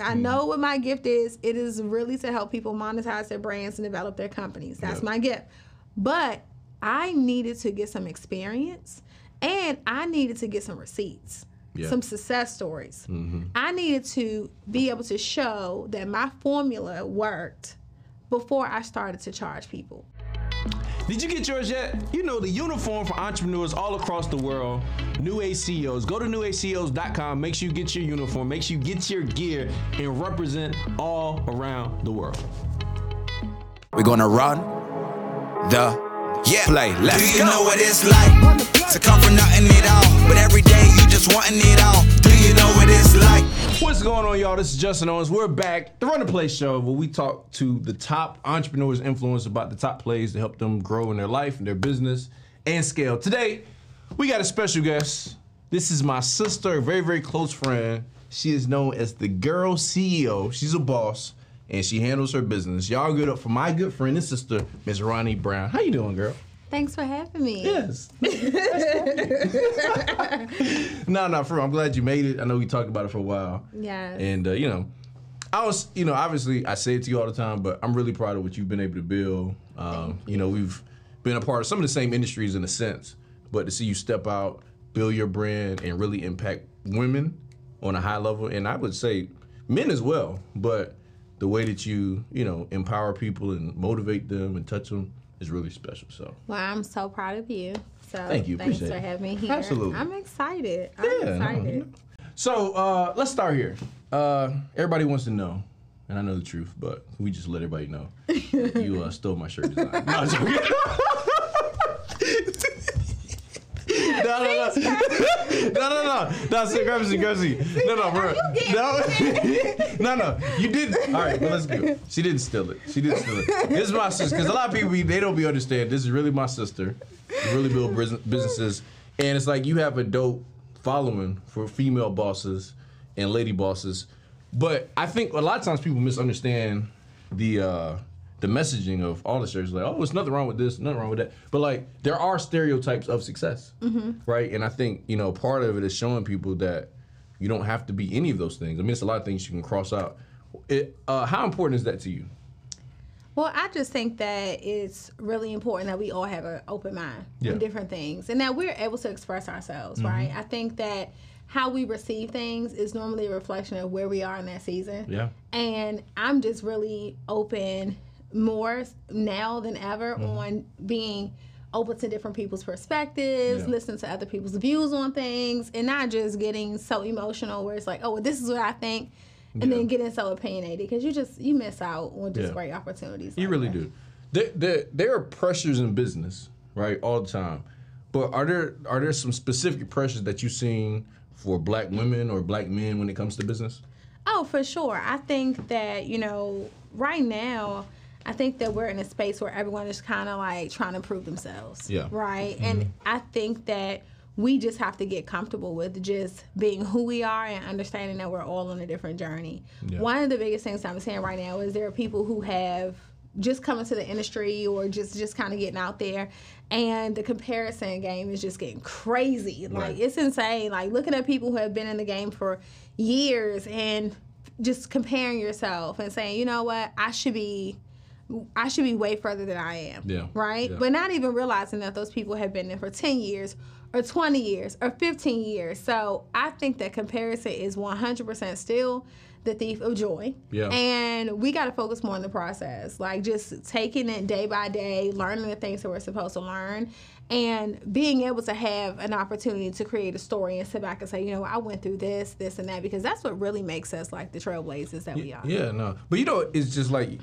I mm-hmm. know what my gift is. It is really to help people monetize their brands and develop their companies. That's Yep. my gift. But I needed to get some experience and I needed to get some receipts, Yeah. some success stories. Mm-hmm. I needed to be able to show that my formula worked before I started to charge people. Did you get yours yet? You know the uniform for entrepreneurs all across the world. New Age CEOs. Go to newageceos.com. Make sure you get your uniform. Make sure you get your gear and represent all around the world. We're gonna run the Yeah. play. Let's Do you go. know what it's like to come from nothing at all? But every day you just wanting it all. Do you know what it's like? What's going on, y'all? This is Justin Owens. We're back, the Run the Play show, where we talk to the top entrepreneurs, influence about the top plays to help them grow in their life and their business and scale. Today, we got a special guest. This is my sister, very, very close friend. She is known as the Girl CEO. She's a boss and she handles her business. Y'all good up for my good friend and sister, Ms. Ronne Brown. How you doing, girl? Thanks for having me. Yes. no, no, for real. I'm glad you made it. I know we talked about it for a while. Yes. And uh, you know, I was, you know, obviously I say it to you all the time, but I'm really proud of what you've been able to build. Um, you know, we've been a part of some of the same industries in a sense, but to see you step out, build your brand, and really impact women on a high level, and I would say men as well, but the way that you, you know, empower people and motivate them and touch them is really special. So. Well, I'm so proud of you. So Thank you. Thanks Appreciate for it. having me here. Absolutely. I'm excited. I'm Yeah, no, excited. So uh, let's start here. Uh, everybody wants to know, and I know the truth, but we just let everybody know you uh, stole my shirt design. No, I'm joking. no, no, no, no, no, no, no, a seat, grab. No, no, bro. No, no, no, you didn't. All right, well, let's go. She didn't steal it. She didn't steal it. This is my sister, because a lot of people, they don't be understand. This is really my sister. We really build businesses. And it's like you have a dope following for female bosses and lady bosses. But I think a lot of times people misunderstand the uh the messaging of all the shirts. Like, oh, it's nothing wrong with this, nothing wrong with that. But like, there are stereotypes of success, right? And I think you know part of it is showing people that you don't have to be any of those things. I mean, it's a lot of things you can cross out. It, uh, how important is that to you? Well, I just think that it's really important that we all have an open mind Yeah. on different things and that we're able to express ourselves, right? I think that how we receive things is normally a reflection of where we are in that season. Yeah. And I'm just really open more now than ever mm-hmm. on being open to different people's perspectives, Yeah. listen to other people's views on things, and not just getting so emotional where it's like, oh, well, this is what I think, and Yeah. then getting so opinionated because you just you miss out on just Yeah. great opportunities. You like really that. do. There, there, there are pressures in business, right, all the time. But are there are there some specific pressures that you've seen for black women or black men when it comes to business? Oh, for sure. I think that, you know, right now, I think that we're in a space where everyone is kind of like trying to prove themselves. Yeah. Right. And mm-hmm. I think that we just have to get comfortable with just being who we are and understanding that we're all on a different journey. Yeah. One of the biggest things I'm seeing right now is there are people who have just come into the industry or just just kind of getting out there and the comparison game is just getting crazy like Right. it's insane like looking at people who have been in the game for years and just comparing yourself and saying you know what i should be I should be way further than I am. Yeah, Right? yeah. But not even realizing that those people have been there for 10 years or 20 years or 15 years. So I think that comparison is 100% still the thief of joy. Yeah. And we got to focus more on the process, like just taking it day by day, learning the things that we're supposed to learn, and being able to have an opportunity to create a story and sit back and say, you know, I went through this, this, and that, because that's what really makes us like the trailblazers that we are. Yeah, no. But you know, it's just like,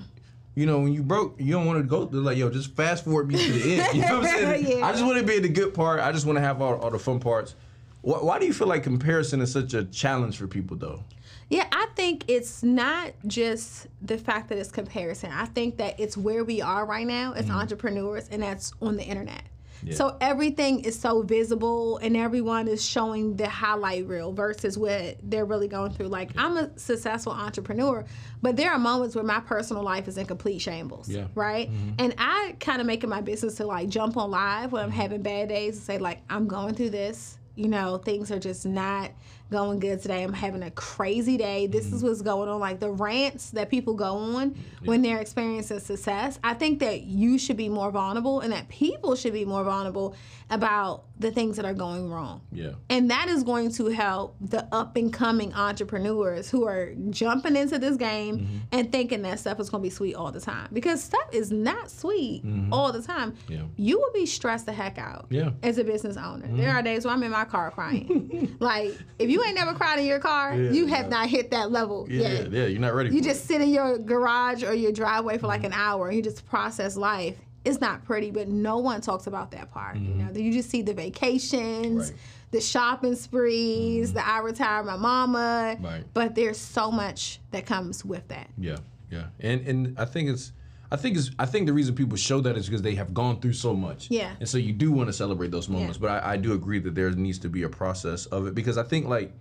you know, when you broke, you don't want to go through like, yo, just fast forward me to the end. You know what I'm saying? Yeah. I just want to be in the good part. I just want to have all, all the fun parts. Why, why do you feel like comparison is such a challenge for people, though? Yeah, I think it's not just the fact that it's comparison. I think that it's where we are right now as mm. entrepreneurs, and that's on the internet. So everything is so visible, and everyone is showing the highlight reel versus what they're really going through. Like I'm a successful entrepreneur, but there are moments where my personal life is in complete shambles. Yeah. Right. Mm-hmm. And I kind of make it my business to like jump on live when I'm having bad days and say like I'm going through this. You know, things are just not going good today. I'm having a crazy day. This Mm-hmm. is what's going on. Like the rants that people go on when they're experiencing success. I think that you should be more vulnerable and that people should be more vulnerable about the things that are going wrong. Yeah. And that is going to help the up and coming entrepreneurs who are jumping into this game Mm-hmm. and thinking that stuff is going to be sweet all the time. Because stuff is not sweet all the time. Mm-hmm. Yeah. You will be stressed the heck out Yeah. Mm-hmm. as a business owner. There are days where I'm in my car crying. like, if you ain't never cried in your car, Yeah, you have yeah. not hit that level Yeah, yet. yeah, you're not ready. You just it. sit in your garage or your driveway for Mm-hmm. like an hour and you just process life. It's not pretty, but no one talks about that part. You know, you just see the vacations, Mm-hmm. Right. the shopping sprees, the I retire my mama. Right. But there's so much that comes with that. Yeah, yeah, and and I think it's. I think it's. I think the reason people show that is because they have gone through so much. Yeah. And so you do want to celebrate those moments, Yeah. but I, I do agree that there needs to be a process of it because I think like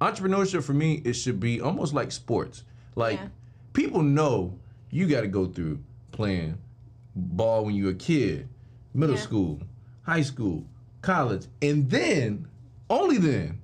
entrepreneurship for me it should be almost like sports. Like Yeah. people know you got to go through playing ball when you're a kid, middle Yeah. school, high school, college, and then only then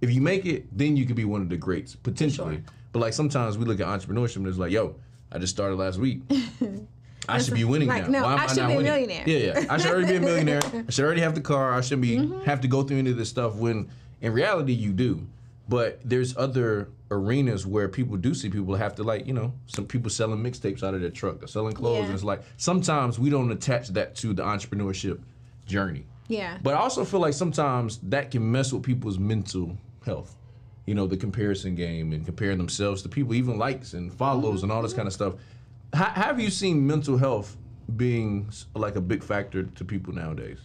if you make it, then you could be one of the greats potentially. Sure. But like sometimes we look at entrepreneurship and it's like, yo, I just started last week. I should be winning like, now. no, Why am I I, should not be a winning? millionaire. Yeah, yeah. I should already be a millionaire. I should already have the car. I shouldn't be Mm-hmm. have to go through any of this stuff when in reality you do. But there's other arenas where people do see people have to like, you know, some people selling mixtapes out of their truck, they're selling clothes, Yeah. and it's like sometimes we don't attach that to the entrepreneurship journey. Yeah. But I also feel like sometimes that can mess with people's mental health. You know, the comparison game and comparing themselves to people, even likes and follows and all this mm-hmm. kind of stuff. How, have you seen mental health being like a big factor to people nowadays?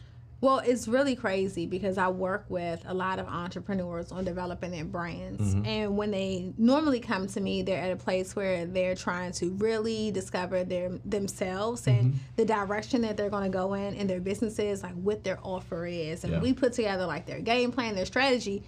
Well, it's really crazy because I work with a lot of entrepreneurs on developing their brands. Mm-hmm. And when they normally come to me, they're at a place where they're trying to really discover their themselves and mm-hmm. the direction that they're going to go in and their businesses, like what their offer is. And Yeah. we put together like their game plan, their strategy.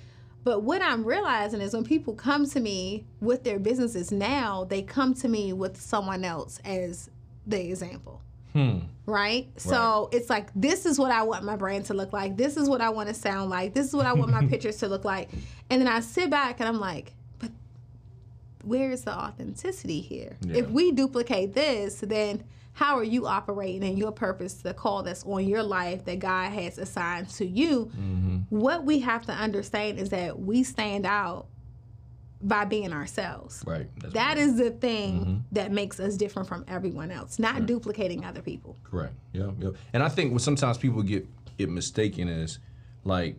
But what I'm realizing is when people come to me with their businesses now, they come to me with someone else as the example Hmm. right? So it's like this is what I want my brand to look like. This is what I want to sound like. This is what I want my pictures to look like. And then I sit back and I'm like, but where is the authenticity here? Yeah. If we duplicate this, then how are you operating in your purpose, the call that's on your life that God has assigned to you? Mm-hmm. What we have to understand is that we stand out by being ourselves. Right. That's That is the thing mm-hmm. that makes us different from everyone else, not duplicating other people. Correct. Yeah, yeah. And I think what sometimes people get it mistaken as like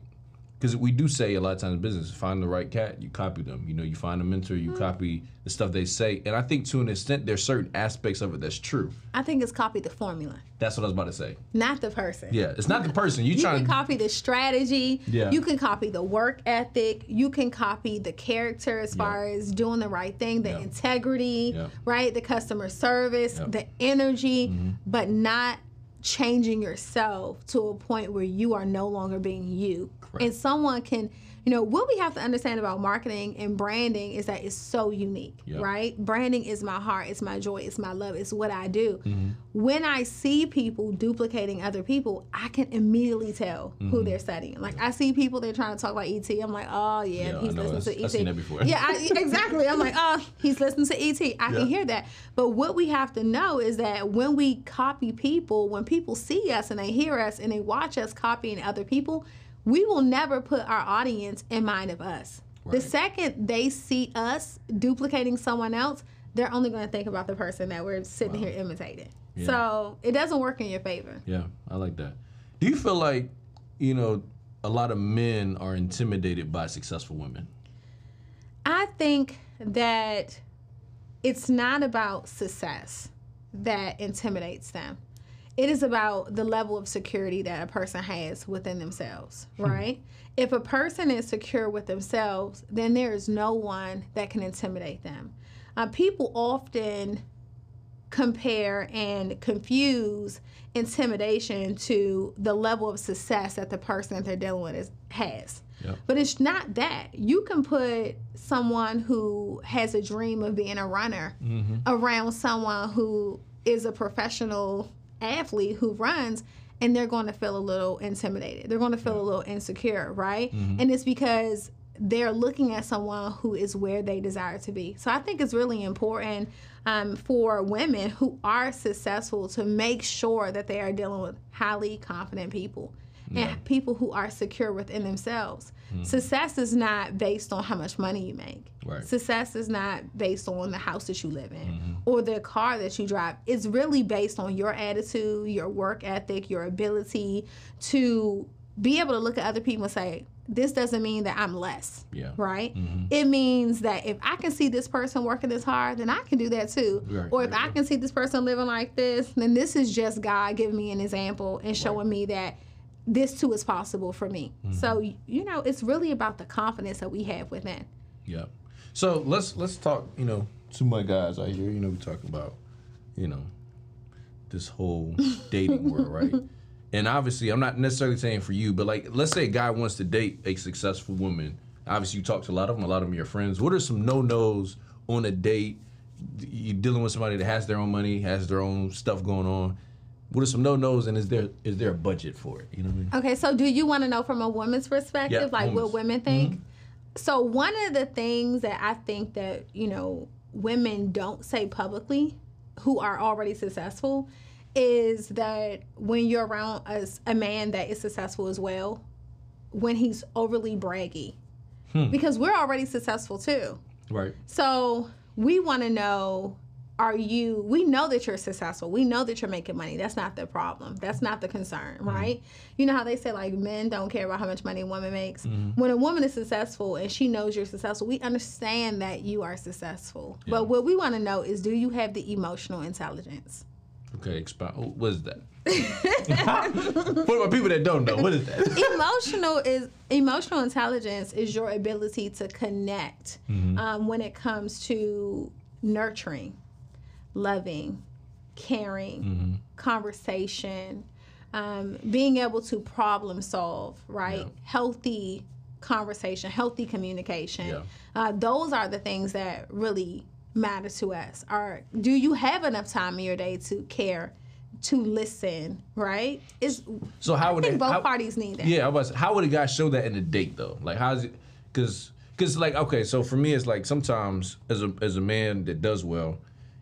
because we do say a lot of times in business, find the right cat, you copy them. You know, you find a mentor, you hmm. copy the stuff they say. And I think to an extent, there's certain aspects of it that's true. I think it's copy the formula, That's what I was about to say. not the person. Yeah, it's not the person. You You trying can to copy the strategy. Yeah. You can copy the work ethic. You can copy the character as far as doing the right thing, the integrity, right? The customer service, the energy, mm-hmm. but not changing yourself to a point where you are no longer being you. And someone can, you know, what we have to understand about marketing and branding is that it's so unique, Yeah. right? Branding is my heart, it's my joy, it's my love, it's what I do. Mm-hmm. When I see people duplicating other people, I can immediately tell Mm-hmm. who they're studying. Like I see people they're trying to talk about ET. I'm like, oh yeah, Yeah, he's listening to ET. I've seen that before. Yeah, I, exactly. I'm like, oh, he's listening to ET. I Yeah. can hear that. But what we have to know is that when we copy people, when people see us and they hear us and they watch us copying other people, we will never put our audience in mind of us. The second they see us duplicating someone else, they're only going to think about the person that we're sitting here imitating. Yeah. So it doesn't work in your favor. Yeah, I like that. Do you feel like, you know, a lot of men are intimidated by successful women? I think that it's not about success that intimidates them. It is about the level of security that a person has within themselves, right? If a person is secure with themselves, then there is no one that can intimidate them. Uh, people often compare and confuse intimidation to the level of success that the person that they're dealing with is, has. Yep. But it's not that. You can put someone who has a dream of being a runner around someone who is a professional athlete who runs and they're going to feel a little intimidated. They're going to feel a little insecure, right? And it's because they're looking at someone who is where they desire to be. So I think it's really important um, for women who are successful to make sure that they are dealing with highly confident people and people who are secure within themselves. Hmm. Success is not based on how much money you make. Right. Success is not based on the house that you live in mm-hmm. or the car that you drive. It's really based on your attitude, your work ethic, your ability to be able to look at other people and say, this doesn't mean that I'm less. Yeah. Right? Mm-hmm. It means that if I can see this person working this hard, then I can do that too. Right, or if right, I can see this person living like this, then this is just God giving me an example and showing me that this too is possible for me. Mm-hmm. So, you know, it's really about the confidence that we have within. Yeah. So let's let's talk. You know, to my guys out here. You know, we talking about, you know, this whole dating world, right? And obviously, I'm not necessarily saying for you, but like, let's say a guy wants to date a successful woman. Obviously, you talk to a lot of them. A lot of them are your friends. What are some no nos on a date? You dealing with somebody that has their own money, has their own stuff going on. What are some no nos, and is there is there a budget for it? You know what I mean? Okay, so do you want to know from a woman's perspective, Yeah, like what women think? Mm-hmm. So one of the things that I think that you know women don't say publicly, who are already successful, is that when you're around a, a man that is successful as well, when he's overly braggy, hmm. because we're already successful too. Right. So we want to know are you we know that you're successful. We know that you're making money. That's not the problem. That's not the concern mm-hmm. right? You know how they say like men don't care about how much money a woman makes? Mm-hmm. When a woman is successful and she knows you're successful we understand that you are successful. But what we want to know is do you have the emotional intelligence? Okay. Expound. oh, What is that? For my people that don't know, what is that? emotional is emotional intelligence is your ability to connect mm-hmm. um, when it comes to nurturing loving caring conversation um, being able to problem solve right Yeah. healthy conversation healthy communication Yeah. uh, those are the things that really matter to us are do you have enough time in your day to care to listen right is So how would I think both how- parties need that. Yeah, I was. How would a guy show that in a date though? Like, how's it? Because, because like, okay, so for me, it's like sometimes as a as a man that does well,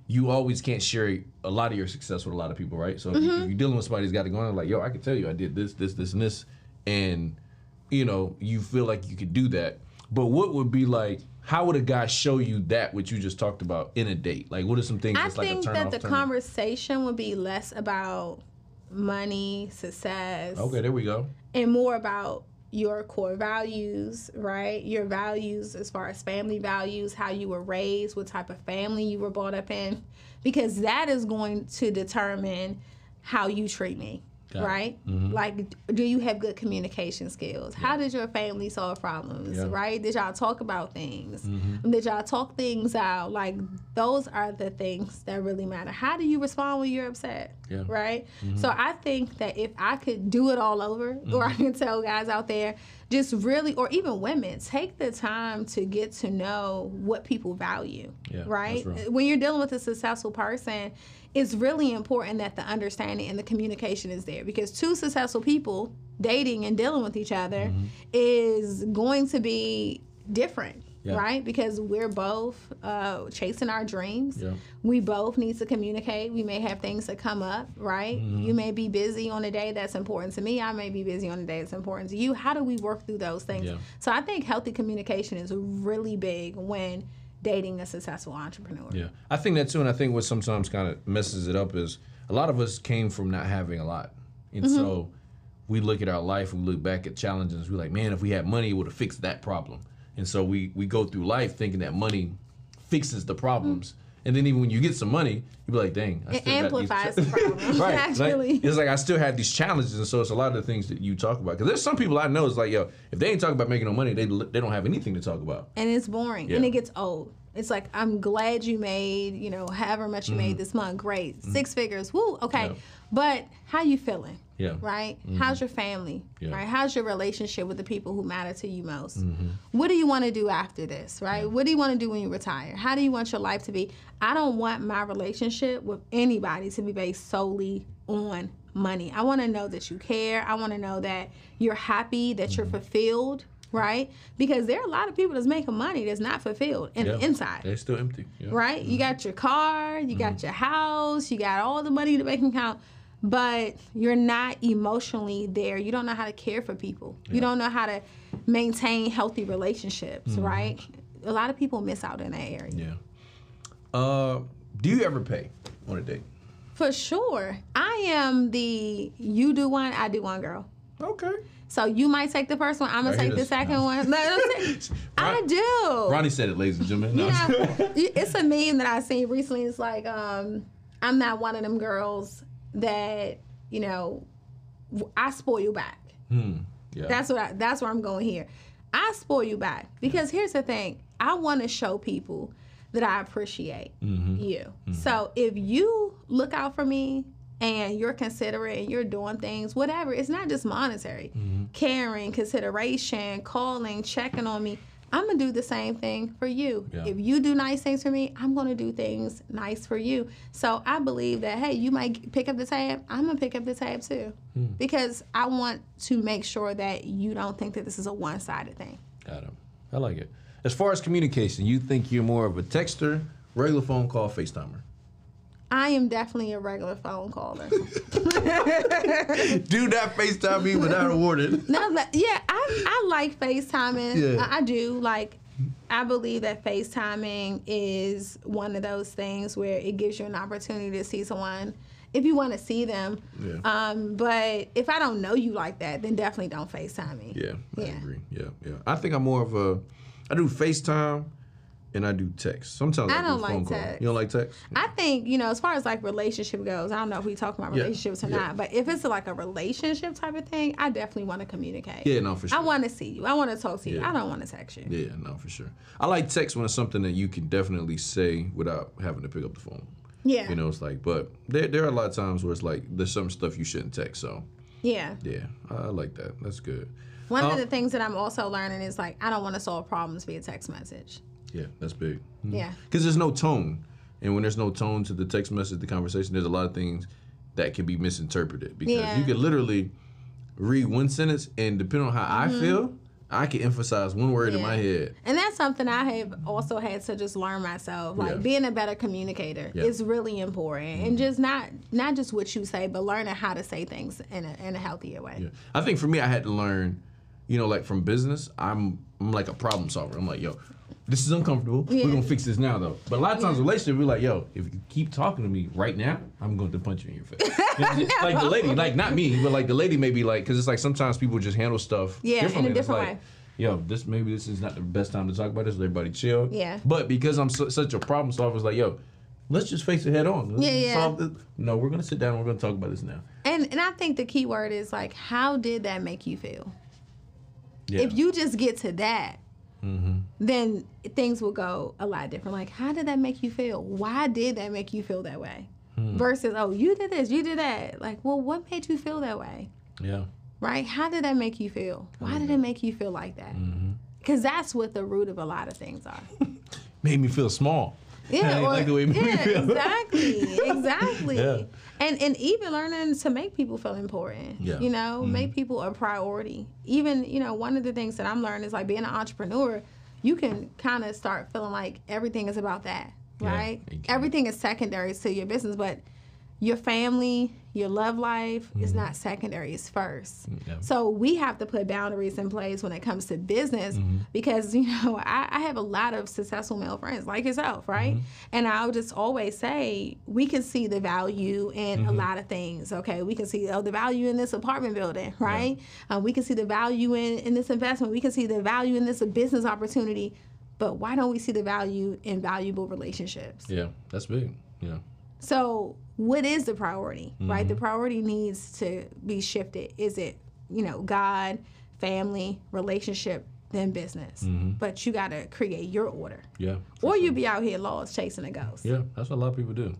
you always can't share a lot of your success with a lot of people, right? So Mm-hmm. if you're dealing with somebody who's got it going on, like, yo, I can tell you, I did this, this, this, and this, and you know, you feel like you could do that. But what would be like? How would a guy show you that what you just talked about in a date? Like, what are some things I that's like a think that the conversation would be less about money, success, Okay, there we go. and more about your core values, right? Your values as far as family values, how you were raised, what type of family you were brought up in, because that is going to determine how you treat me. Got. Right? Like, do you have good communication skills? How did your family solve problems? Yeah. Right? Did y'all talk about things? Did y'all talk things out? Like, those are the things that really matter. How do you respond when you're upset? Yeah. Right? So I think that if I could do it all over, or I can tell guys out there, just really, or even women, take the time to get to know what people value. Yeah, right? When you're dealing with a successful person, it's really important that the understanding and the communication is there because two successful people dating and dealing with each other Mm-hmm. is going to be different. Yeah. Right, because we're both uh, chasing our dreams. Yeah. We both need to communicate. We may have things that come up. Right, Mm-hmm. you may be busy on a day that's important to me. I may be busy on a day that's important to you. How do we work through those things? Yeah. So I think healthy communication is really big when dating a successful entrepreneur. Yeah, I think that too, and I think what sometimes kind of messes it up is a lot of us came from not having a lot, and mm-hmm. so we look at our life, we look back at challenges, we're like, man, if we had money, it would have fixed that problem, and so we we go through life thinking that money fixes the problems, and then even when you get some money, you be like, dang, I It still got these amplifies the problem, right? actually. Like, it's like I still have these challenges, and so it's a lot of the things that you talk about. Because there's some people I know, it's like, yo, if they ain't talking about making no money, they they don't have anything to talk about. and it's boring Yeah. and it gets old. It's like I'm glad you made, you know, however much you made mm-hmm. this month. Great, mm-hmm. six figures. Woo, okay. Yeah. But how you feeling? Yeah. Right. Mm-hmm. How's your family? Yeah. Right. How's your relationship with the people who matter to you most? Mm-hmm. What do you want to do after this? Right. What do you want to do when you retire? How do you want your life to be? I don't want my relationship with anybody to be based solely on money. I want to know that you care. I want to know that you're happy, that you're mm-hmm. fulfilled. right? Because there are a lot of people that's making money that's not fulfilled in Yeah. the inside. They're still empty. Yeah. right? You got your car, you got your house, you got all the money in the bank account, but you're not emotionally there. You don't know how to care for people. You don't know how to maintain healthy relationships, right? A lot of people miss out in that area. Yeah. Uh, do you ever pay on a date? For sure. I am the you do one, I do one girl. Okay. So you might take the first one, I'm gonna Right, take the second no. one. No, I do. Ronne said it, ladies and gentlemen. No. You know, it's a meme that I seen recently. It's like, um, I'm not one of them girls that, you know, I spoil you back. Hmm. Yeah. That's what I, that's where I'm going here. I spoil you back because here's the thing. I want to show people that I appreciate Mm-hmm. you. So if you look out for me and you're considerate and you're doing things, whatever, it's not just monetary. Mm-hmm. Caring, consideration, calling, checking on me. I'm gonna do the same thing for you. Yeah. If you do nice things for me, I'm gonna do things nice for you. So I believe that hey, you might pick up the tab. I'm gonna pick up the tab too, Hmm. because I want to make sure that you don't think that this is a one-sided thing. Got him. I like it. As far as communication, you think you're more of a texter, regular phone call, FaceTimer? I am definitely a regular phone caller. Do not FaceTime me without a warning. no, yeah, I, I like FaceTiming. Yeah. I, do. Like, I believe that FaceTiming is one of those things where it gives you an opportunity to see someone if you want to see them. Yeah. Um, but if I don't know you like that, then definitely don't FaceTime me. Yeah, I Yeah. agree. Yeah, yeah. I think I'm more of a. I do FaceTime, and I do text. Sometimes I, I do don't phone like call. text. You don't like text? I think, you know, as far as like relationship goes, I don't know if we talk about Yeah, relationships or yeah. not, but if it's like a relationship type of thing, I definitely want to communicate. Yeah, no, for sure. I want to see you. I want to talk to you. Yeah. I don't want to text you. Yeah, no, for sure. I like text when it's something that you can definitely say without having to pick up the phone. Yeah. You know, it's like, but there, there are a lot of times where it's like there's some stuff you shouldn't text. So Yeah. yeah, I, like that. That's good. One Uh, of the things that I'm also learning is like I don't want to solve problems via text message. Yeah, that's big. Yeah. Because there's no tone, and when there's no tone to the text message, the conversation, there's a lot of things that can be misinterpreted because Yeah. you can literally read one sentence and depending on how I feel, I can emphasize one word in my Mm-hmm. Head. And that's something I have also had to just learn myself. Like Yeah. being a better communicator Yeah. Mm-hmm. is really important, and just not not just what you say, but learning how to say things in a in a healthier way. Yeah. I think for me, I had to learn, you know, like from business, I'm I'm like a problem solver. I'm like, yo, this is uncomfortable. Yeah. We're gonna fix this now, though. But a lot of times, relationship, we're like, yo, if you keep talking to me right now, I'm going to punch you in your face. Like the lady, like not me, but like the lady may be like, because it's like sometimes people just handle stuff Yeah, in a differently. and it's different like, way. Yo, this maybe this is not the best time to talk about this. Everybody chill. Yeah. But because I'm su- such a problem solver, it's like, yo, let's just face it head on. Let's Yeah, yeah. No, we're gonna sit down. and We're gonna talk about this now. And and I think the key word is like, how did that make you feel? Yeah. If you just get to that, Mm-hmm. then things will go a lot different. Like, how did that make you feel? Why did that make you feel that way? Hmm. Versus, oh, you did this, you did that. Like, well, what made you feel that way? yeah. Right? How did that make you feel? Why did it make you feel like that? Mm-hmm. Because that's what the root of a lot of things are. Made me feel small. Yeah, or- like the way it made me yeah, exactly, exactly. Yeah. And and even learning to make people feel important. Yeah. You know, make people a priority. Even you know, one of the things that I'm learning is like being an entrepreneur. You can kind of start feeling like everything is about that, right? can. Everything is secondary to your business, but your family, your love life is not secondary, it's first. Mm-hmm. Yeah. So we have to put boundaries in place when it comes to business Mm-hmm. because, you know, I, I have a lot of successful male friends like yourself, right? Mm-hmm. And I'll just always say we can see the value in Mm-hmm. a lot of things, okay? We can see oh, the value in this apartment building, right? Uh, we can see the value in, in this investment. We can see the value in this business opportunity. But why don't we see the value in valuable relationships? Yeah, that's big. Yeah. So, what is the priority, right? Mm-hmm. The priority needs to be shifted. Is it, you know, God, family, relationship, then business? Mm-hmm. But you got to create your order. Yeah. Or you be out here lost chasing a ghost. Yeah, that's what a lot of people do.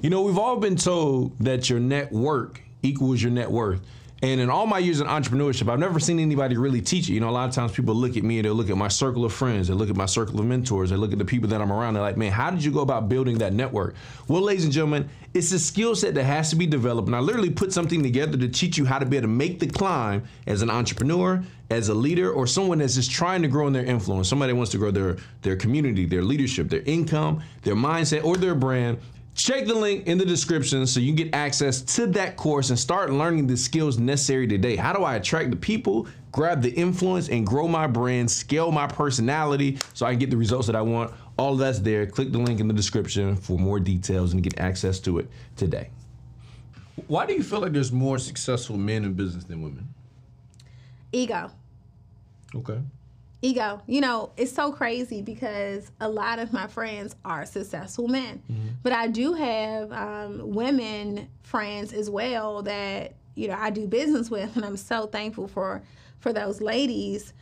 You know, we've all been told that your network equals your net worth. And in all my years in entrepreneurship, I've never seen anybody really teach it. You know, a lot of times people look at me and they look at my circle of friends, they look at my circle of mentors, they look at the people that I'm around. They're like, man, how did you go about building that network? Well, ladies and gentlemen, it's a skill set that has to be developed. And I literally put something together to teach you how to be able to make the climb as an entrepreneur, as a leader, or someone that's just trying to grow in their influence. Somebody wants to grow their, their community, their leadership, their income, their mindset, or their brand. Check the link in the description so you get access to that course and start learning the skills necessary today. How do I attract the people, grab the influence, and grow my brand, scale my personality so I can get the results that I want? All of that's there. Click the link in the description for more details and get access to it today. Why do you feel like there's more successful men in business than women? Ego. Okay. Ego. You know, it's so crazy because a lot of my friends are successful men, but I do have um, women friends as well that you know I do business with, and I'm so thankful for for those ladies.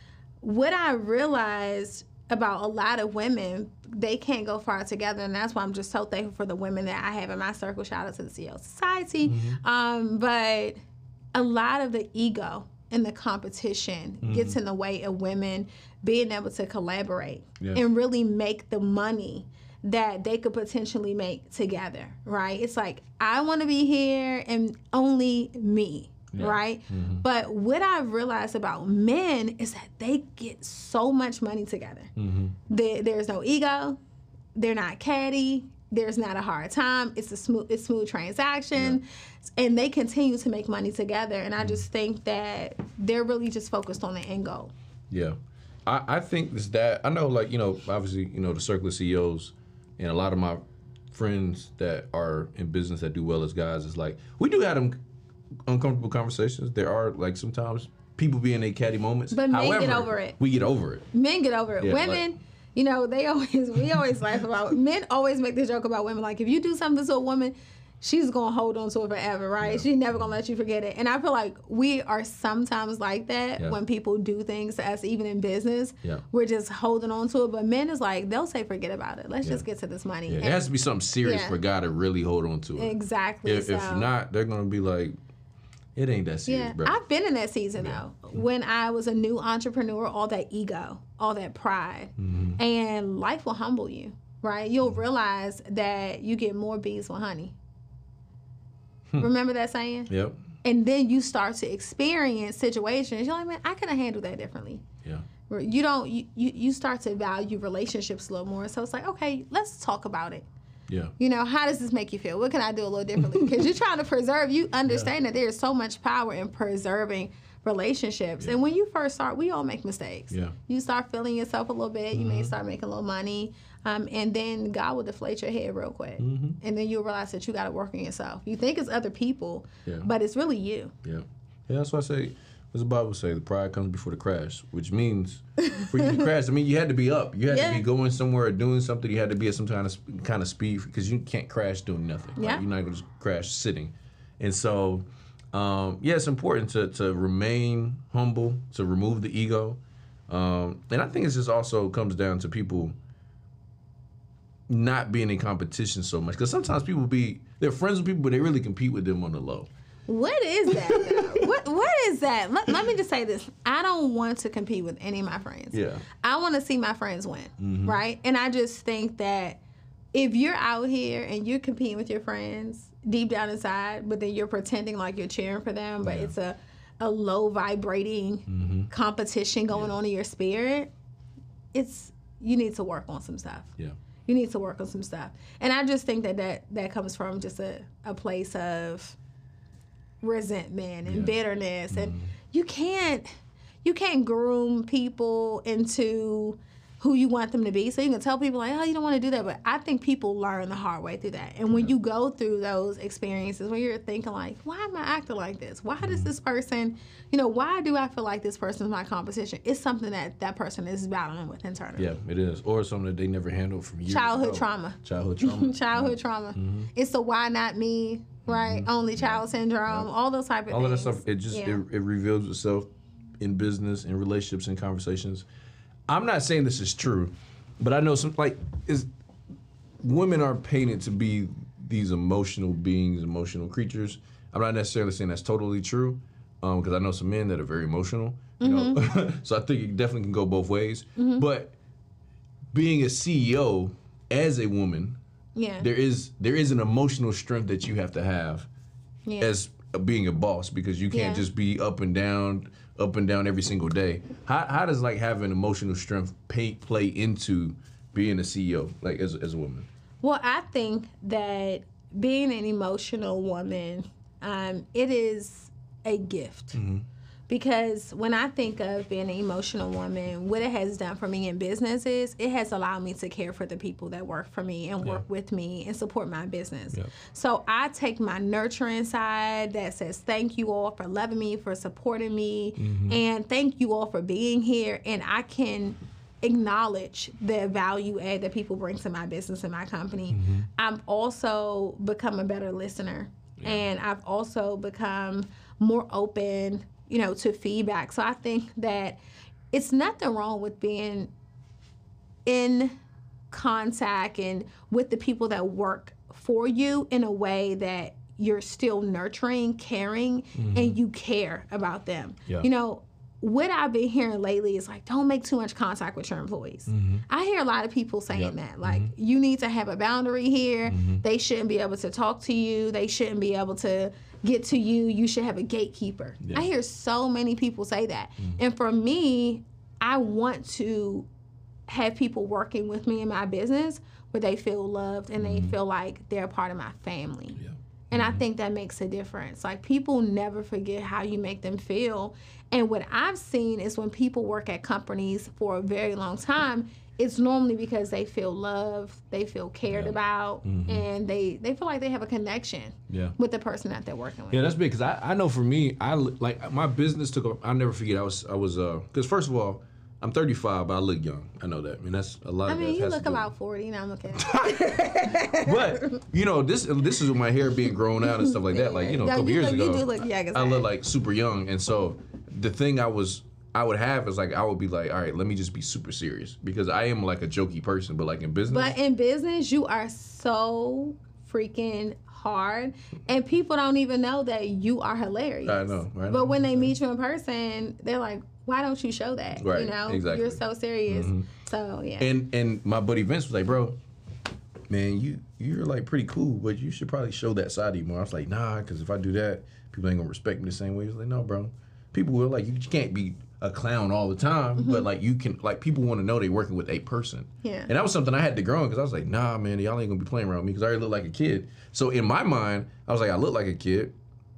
What I realized about a lot of women, they can't go far together, and that's why I'm just so thankful for the women that I have in my circle. Shout out to the CEO Society, um, but a lot of the ego and the competition gets in the way of women being able to collaborate Yeah. and really make the money that they could potentially make together, right? It's like I want to be here and only me, right? Mm-hmm. But what I've realized about men is that they get so much money together. Mm-hmm. There- there's no ego, they're not catty there's not a hard time it's a smooth it's smooth transaction and they continue to make money together and i just think that they're really just focused on the end goal Yeah, I, I think it's that. I know, like you know, obviously, you know, the circle of CEOs and a lot of my friends that are in business that do well as guys is like we do have them uncomfortable conversations. There are like sometimes people be in their catty moments. But men get over it. We get over it. men get over it Yeah, women like- you know they always we always laugh about men always make the joke about women like if you do something to a woman she's gonna hold on to it forever right she's never gonna let you forget it and i feel like we are sometimes like that Yeah. when people do things to us even in business Yeah. we're just holding on to it but men is like they'll say forget about it let's Yeah. just get to this money Yeah, it has to be something serious Yeah. for God to really hold on to it. exactly If, so. if not, they're gonna be like, it ain't that serious, Yeah, bro. I've been in that season though. When I was a new entrepreneur, all that ego, all that pride, Mm-hmm. and life will humble you, right? You'll realize that you get more bees with honey. Hmm. Remember that saying? yep. And then you start to experience situations. You're like, man, I could have handled that differently. Yeah. You don't. You, you you start to value relationships a little more. So it's like, okay, let's talk about it. Yeah. You know, how does this make you feel? What can I do a little differently? Because you're trying to preserve, you understand that there's so much power in preserving relationships. And when you first start, we all make mistakes. Yeah. You start feeling yourself a little bit, you Mm-hmm. may start making a little money, um, and then God will deflate your head real quick. And then you'll realize that you got to work on yourself. You think it's other people, Yeah. but it's really you. Yeah. Yeah, that's why I say, as the Bible say, the pride comes before the crash, which means for you to crash, I mean, you had to be up. You had Yeah. to be going somewhere or doing something. You had to be at some kind of kind of speed because you can't crash doing nothing. Like, Yeah. you're not going to just crash sitting. And so, um, yeah, it's important to, to remain humble, to remove the ego. Um, and I think it just also comes down to people not being in competition so much. Because sometimes people be, they're friends with people, but they really compete with them on the low. What is that? what What is that? Let, let me just say this: I don't want to compete with any of my friends. Yeah. I want to see my friends win, mm-hmm. right? And I just think that if you're out here and you're competing with your friends deep down inside, but then you're pretending like you're cheering for them, but it's a a low vibrating mm-hmm. competition going on in your spirit, it's you need to work on some stuff. Yeah. You need to work on some stuff. And I just think that that, that comes from just a, a place of resentment and Yeah. bitterness. And mm-hmm. you can't you can't groom people into who you want them to be. So you can tell people like, oh, you don't want to do that. But I think people learn the hard way through that. And when you go through those experiences when you're thinking like, why am I acting like this? Why does mm-hmm. this person, you know, why do I feel like this person is my competition? It's something that that person is battling with internally. Yeah, it is. Or something that they never handled from years Childhood ago. trauma. Childhood trauma. childhood mm-hmm. trauma. Mm-hmm. It's the why not me, right? Only child syndrome, all those type of All of that stuff, it just Yeah. it, it reveals itself in business, in relationships, in conversations. I'm not saying this is true, but I know some like is women are painted to be these emotional beings, emotional creatures. I'm not necessarily saying that's totally true, um, because I know some men that are very emotional. You know, mm-hmm. so I think it definitely can go both ways. Mm-hmm. But being a CEO as a woman, Yeah. there is there is an emotional strength that you have to have yeah. as being a boss because you can't Yeah. just be up and down, up and down every single day. How, how does like having emotional strength pay, play into being a CEO, like as, as a woman? Well, I think that being an emotional woman, um, it is a gift. Because when I think of being an emotional woman, what it has done for me in business is it has allowed me to care for the people that work for me and work with me and support my business. Yeah. So I take my nurturing side that says thank you all for loving me, for supporting me, mm-hmm. and thank you all for being here. And I can acknowledge the value add that people bring to my business and my company. Mm-hmm. I've also become a better listener. And I've also become more open, you know, to feedback. So I think that it's nothing wrong with being in contact and with the people that work for you in a way that you're still nurturing, caring, and mm-hmm. you care about them. Yeah. You know, what I've been hearing lately is like, don't make too much contact with your employees. Mm-hmm. I hear a lot of people saying that. Mm-hmm. Like, you need to have a boundary here. Mm-hmm. They shouldn't be able to talk to you. They shouldn't be able to get to you. You should have a gatekeeper. Yeah. I hear so many people say that. And for me, I want to have people working with me in my business where they feel loved and they feel like they're a part of my family. Yeah. And I think that makes a difference. Like people never forget how you make them feel. And what I've seen is when people work at companies for a very long time, it's normally because they feel loved, they feel cared about, and they they feel like they have a connection Yeah. with the person that they're working with. Yeah, that's big because I, I know for me, I like my business took. A, I'll never forget. I was I was uh because first of all, I'm 35, but I look young. I know that. I mean, that's a lot. Of people. I mean, you look about 40, now I'm looking. But you know, this this is with my hair being grown out and stuff like that. Like you know, a couple years look- you ago, do look as I look like super young, and so the thing I was. I would have is like I would be like, all right, let me just be super serious because I am like a jokey person, but like in business, But in business, you are so freaking hard, and people don't even know that you are hilarious. I know, right? But when they meet you in person, they're like, "Why don't you show that? Right, You know, exactly. Mm-hmm. you're so serious." So yeah. And and my buddy Vince was like, bro, man, you you're like pretty cool, but you should probably show that side of you more. I was like, nah, because if I do that, people ain't gonna respect me the same way. He was like, no, bro, people will like you can't be a clown all the time, but like you can like people want to know they working with a person. Yeah. And that was something I had to grow on because I was like, nah, man, y'all ain't gonna be playing around with me because I already look like a kid. So in my mind, I was like, I look like a kid.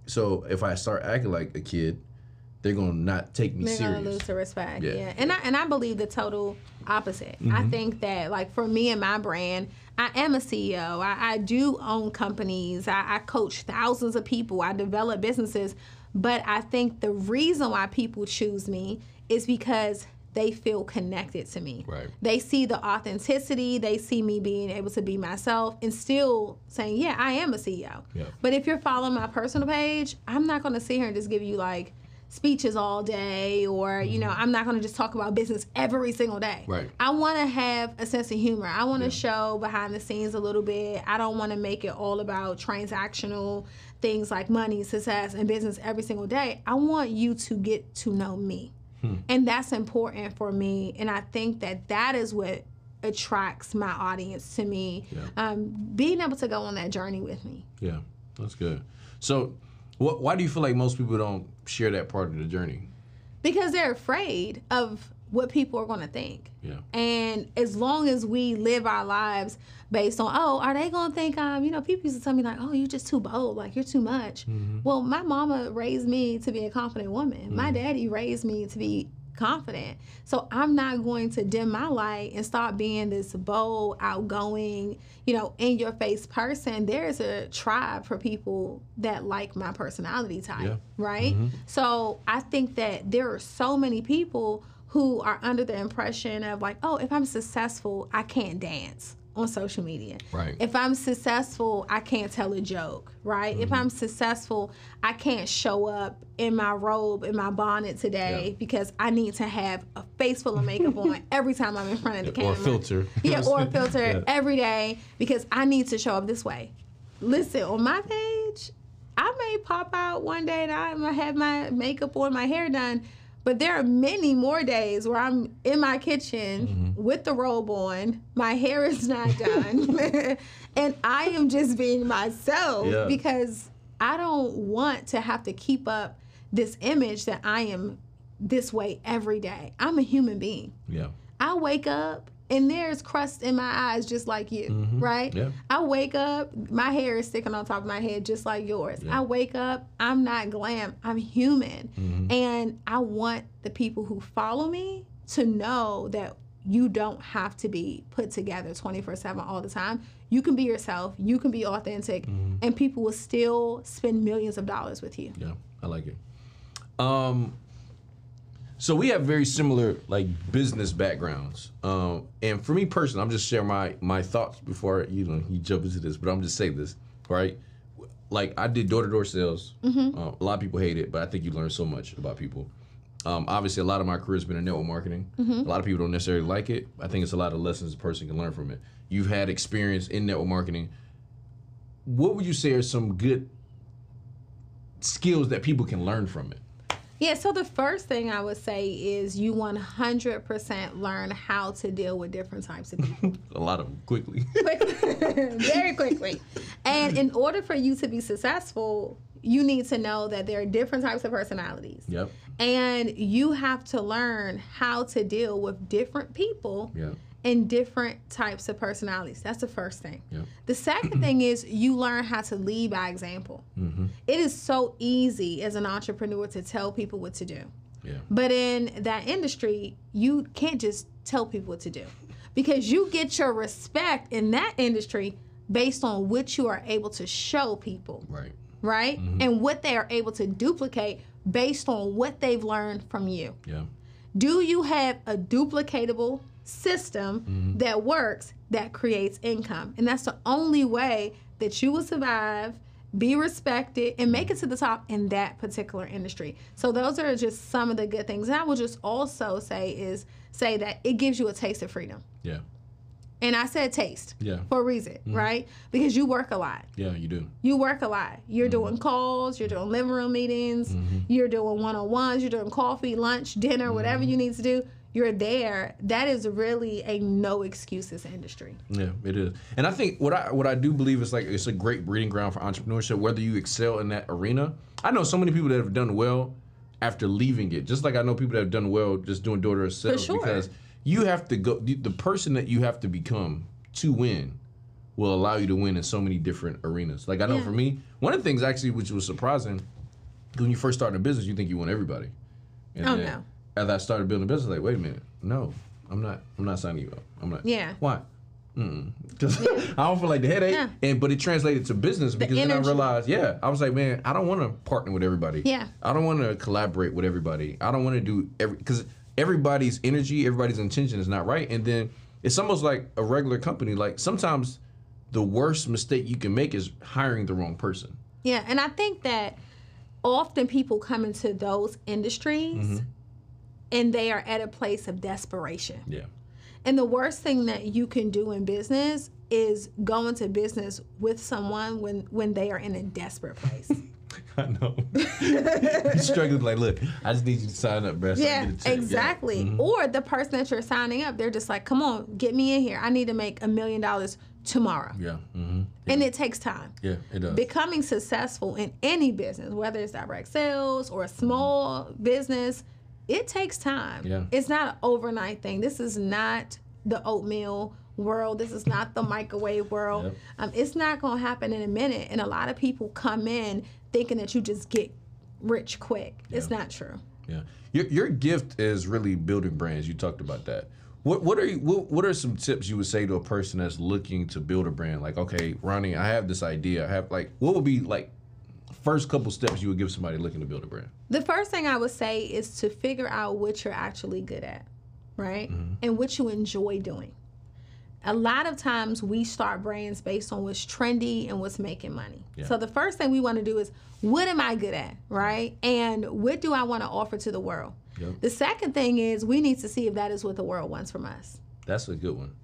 So if I start acting like a kid, they're gonna not take me they're serious. gonna lose the respect. Yeah. Yeah. And I and I believe the total opposite. Mm-hmm. I think that like for me and my brand, I am a CEO. I, I do own companies. I, I coach thousands of people. I develop businesses. But I think the reason why people choose me is because they feel connected to me. Right. They see the authenticity. They see me being able to be myself and still saying, "Yeah, I am a CEO." Yeah. But if you're following my personal page, I'm not going to sit here and just give you like speeches all day or you know i'm not going to just talk about business every single day Mm-hmm. Right. i want to have a sense of humor i want to show behind the scenes a little bit i don't want to make it all about transactional things like money success and business every single day i want you to get to know me Hmm. and that's important for me and i think that that is what attracts my audience to me Yeah. um, being able to go on that journey with me Yeah, that's good. So, what, why do you feel like most people don't share that part of the journey? because they're afraid of what people are going to think. Yeah. And as long as we live our lives based on, oh, are they going to think, um, you know, people used to tell me like, oh, you're just too bold, like you're too much. Well, my mama raised me to be a confident woman. My daddy raised me to be confident. So I'm not going to dim my light and start being this bold, outgoing, you know, in your face person. There's a tribe for people that like my personality type, Yeah. right? Mm-hmm. So I think that there are so many people who are under the impression of like, oh, if I'm successful, I can't dance on social media. Right. If I'm successful, I can't tell a joke, right? If mm-hmm. I'm successful, I can't show up in my robe, in my bonnet today Yeah. because I need to have a face full of makeup on every time I'm in front of the camera. a filter. Yeah, or filter Yeah. every day because I need to show up this way. Listen, on my page, I may pop out one day and I might have my makeup on, my hair done. But there are many more days where I'm in my kitchen Mm-hmm. with the robe on, my hair is not done, and I am just being myself Yeah. because I don't want to have to keep up this image that I am this way every day. I'm a human being. Yeah. I wake up and there's crust in my eyes just like you, right? Mm-hmm. Yeah. I wake up, my hair is sticking on top of my head just like yours. I wake up, I'm not glam, I'm human. Mm-hmm. And I want the people who follow me to know that you don't have to be put together 24 7 all the time. You can be yourself, you can be authentic, Mm-hmm. and people will still spend millions of dollars with you. Yeah, I like it. Um, so we have very similar like business backgrounds. Um, and for me personally, I'm just sharing my my thoughts before you know you jump into this. But I'm just saying this, right? Like I did door to door sales. Mm-hmm. Uh, a lot of people hate it, but I think you learn so much about people. Um, obviously, a lot of my career has been in network marketing. Mm-hmm. A lot of people don't necessarily like it. I think it's a lot of lessons a person can learn from it. You've had experience in network marketing. What would you say are some good skills that people can learn from it? Yeah, so the first thing I would say is you 100% learn how to deal with different types of people. A lot of them quickly. very quickly. And in order for you to be successful, you need to know that there are different types of personalities. yep. And you have to learn how to deal with different people Yeah. And different types of personalities. That's the first thing. Yeah. The second thing is you learn how to lead by example. Mm-hmm. It is so easy as an entrepreneur to tell people what to do. Yeah. But in that industry, you can't just tell people what to do because you get your respect in that industry based on what you are able to show people, Right. right? And what they are able to duplicate based on what they've learned from you. Yeah. Do you have a duplicatable system that works that creates income? And that's the only way that you will survive, be respected, and make it to the top in that particular industry. So those are just some of the good things. And I will just also say is say that it gives you a taste of freedom. Yeah. And I said taste Yeah. for a reason, right? Because you work a lot. Yeah. You do. You work a lot. You're Mm-hmm. doing calls, you're doing living room meetings, you're doing one on ones, you're doing coffee, lunch, dinner, whatever Mm-hmm. you need to do. You're there. That is really a no excuses industry. Yeah, it is. And I think what I what I do believe is like it's a great breeding ground for entrepreneurship. Whether you excel in that arena, I know so many people that have done well after leaving it. Just like I know people that have done well just doing door to sales sure. because you have to go. The person that you have to become to win will allow you to win in so many different arenas. Like I know Yeah. for me, one of the things actually which was surprising when you first start a business, you think you want everybody. And Oh, then no. As I started building a business, like wait a minute, no, I'm not. I'm not signing you up. I'm not. Yeah. Why? Because I don't feel like the headache, Yeah. and but it translated to business because then I realized, yeah, I was like, man, I don't want to partner with everybody. Yeah. I don't want to collaborate with everybody. I don't want to do every because everybody's energy, everybody's intention is not right, and then it's almost like a regular company. Like sometimes the worst mistake you can make is hiring the wrong person. Yeah, and I think that often people come into those industries Mm-hmm. And they are at a place of desperation. Yeah. And the worst thing that you can do in business is go into business with someone when when they are in a desperate place. I know. You're struggling like, look, I just need you to sign up, bro. so yeah, check." Yeah. exactly. Or the person that you're signing up, they're just like, "Come on, get me in here. I need to make a million dollars tomorrow." Yeah. Mm-hmm. And it takes time. Yeah, it does. Becoming successful in any business, whether it's direct sales or a small business, it takes time. Yeah. It's not an overnight thing. This is not the oatmeal world. This is not the microwave world. Yep. Um, it's not going to happen in a minute. And a lot of people come in thinking that you just get rich quick. It's not true. Yeah, your your gift is really building brands. You talked about that. What what are you, what what are some tips you would say to a person that's looking to build a brand? Like, okay, Ronne, I have this idea. I have like, what would be like first couple steps you would give somebody looking to build a brand? The first thing I would say is to figure out what you're actually good at, right? Mm-hmm. And what you enjoy doing. A lot of times we start brands based on what's trendy and what's making money. Yeah. So the first thing we want to do is what am I good at, right? And what do I want to offer to the world? Yep. The second thing is we need to see if that is what the world wants from us. That's a good one.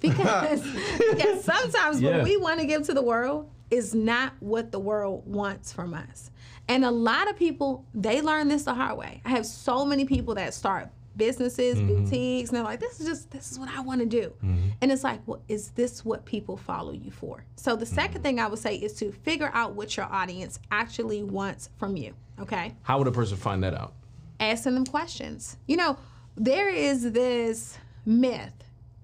because, because sometimes Yeah. what we want to give to the world is not what the world wants from us. And a lot of people, they learn this the hard way. I have so many people that start businesses, mm-hmm. boutiques, and they're like, this is just, this is what I want to do. Mm-hmm. And it's like, well, is this what people follow you for? So the 2nd mm-hmm. thing I would say is to figure out what your audience actually wants from you. Okay How would a person find that out? asking them questions. You know, there is this myth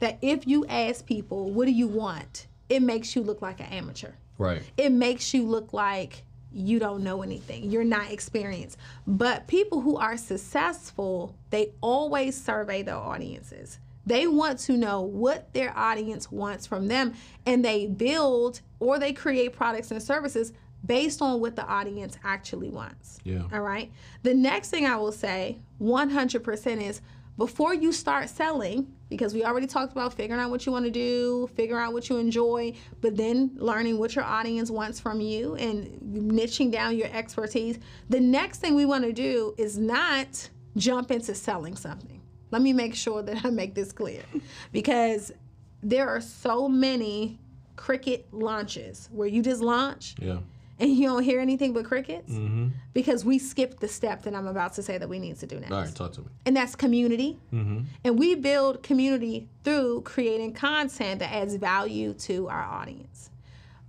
that if you ask people, what do you want? It makes you look like an amateur. Right. It makes you look like you don't know anything. You're not experienced. But people who are successful, they always survey their audiences. They want to know what their audience wants from them and they build or they create products and services based on what the audience actually wants. Yeah. All right. The next thing I will say 100% is before you start selling, because we already talked about figuring out what you want to do, figuring out what you enjoy, but then learning what your audience wants from you and niching down your expertise. The next thing we want to do is not jump into selling something. Let me make sure that I make this clear because there are so many cricket launches where you just launch Yeah. and you don't hear anything but crickets mm-hmm. because we skipped the step that I'm about to say that we need to do next. All right, talk to me. And that's community. Mm-hmm. And we build community through creating content that adds value to our audience.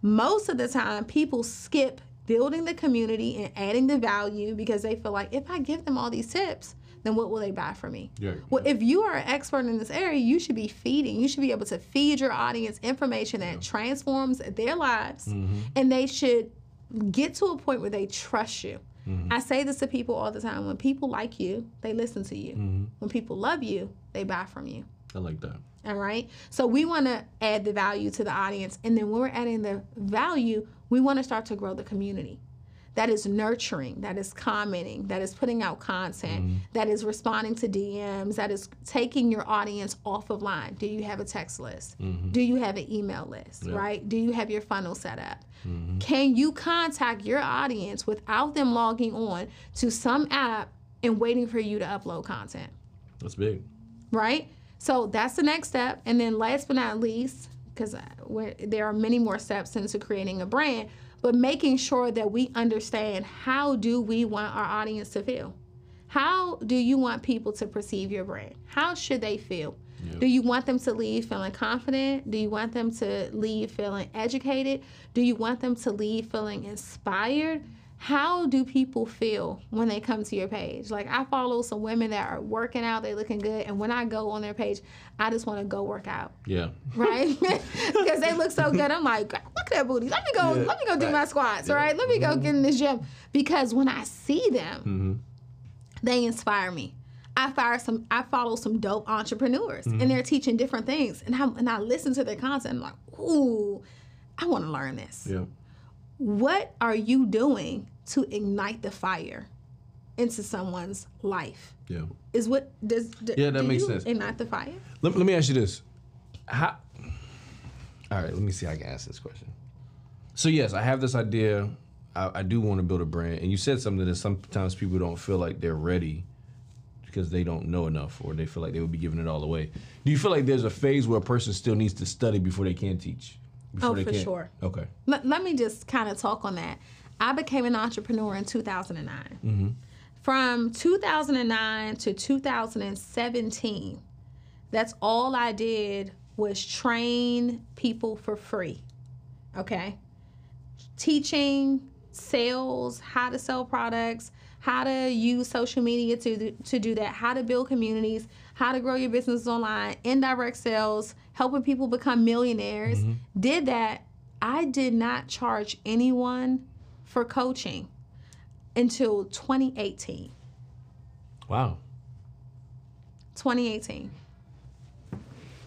Most of the time, people skip building the community and adding the value because they feel like if I give them all these tips, then what will they buy from me? Yeah, Well, if you are an expert in this area, you should be feeding. You should be able to feed your audience information that transforms their lives, mm-hmm. and they should get to a point where they trust you. Mm-hmm. I say this to people all the time. When people like you, they listen to you. Mm-hmm. When people love you, they buy from you. I like that. All right. So we want to add the value to the audience. And then when we're adding the value, we want to start to grow the community. That is nurturing, that is commenting, that is putting out content, mm-hmm. that is responding to DMs, that is taking your audience off of line. Do you have a text list? Mm-hmm. Do you have an email list, right? Do you have your funnel set up? Mm-hmm. Can you contact your audience without them logging on to some app and waiting for you to upload content? That's big. right? So that's the next step. And then last but not least, because uh, there are many more steps into creating a brand, but making sure that we understand how do we want our audience to feel? How do you want people to perceive your brand? How should they feel? Do you want them to leave feeling confident? Do you want them to leave feeling educated? Do you want them to leave feeling inspired? How do people feel when they come to your page? Like I follow some women that are working out, they looking good, and when I go on their page, I just want to go work out, Yeah. right? Because they look so good. I'm like, look at that booty. Let me go. Yeah. Let me go do my squats. Yeah. Right? Let me go get in the gym. Because when I see them, Mm-hmm. they inspire me. I fire some. I follow some dope entrepreneurs, Mm-hmm. and they're teaching different things, and I and I listen to their content. I'm like, ooh, I want to learn this. Yeah. What are you doing to ignite the fire into someone's life? Yeah. Is what does d- Yeah, that do makes sense. Ignite the fire. Let, let me ask you this. How? All right, let me see how I can ask this question. So yes, I have this idea. I, I do want to build a brand, and you said something that sometimes people don't feel like they're ready because they don't know enough, or they feel like they would be giving it all away. Do you feel like there's a phase where a person still needs to study before they can teach? Oh, for can? sure. Okay. Let, let me just kind of talk on that. I became an entrepreneur in 2009. Mm-hmm. From 2009 to 2017, that's all I did was train people for free. Okay? Teaching sales, how to sell products, how to use social media to to do that, how to build communities, how to grow your business online, indirect sales, helping people become millionaires. Did that. I did not charge anyone for coaching until 2018. Wow. 2018.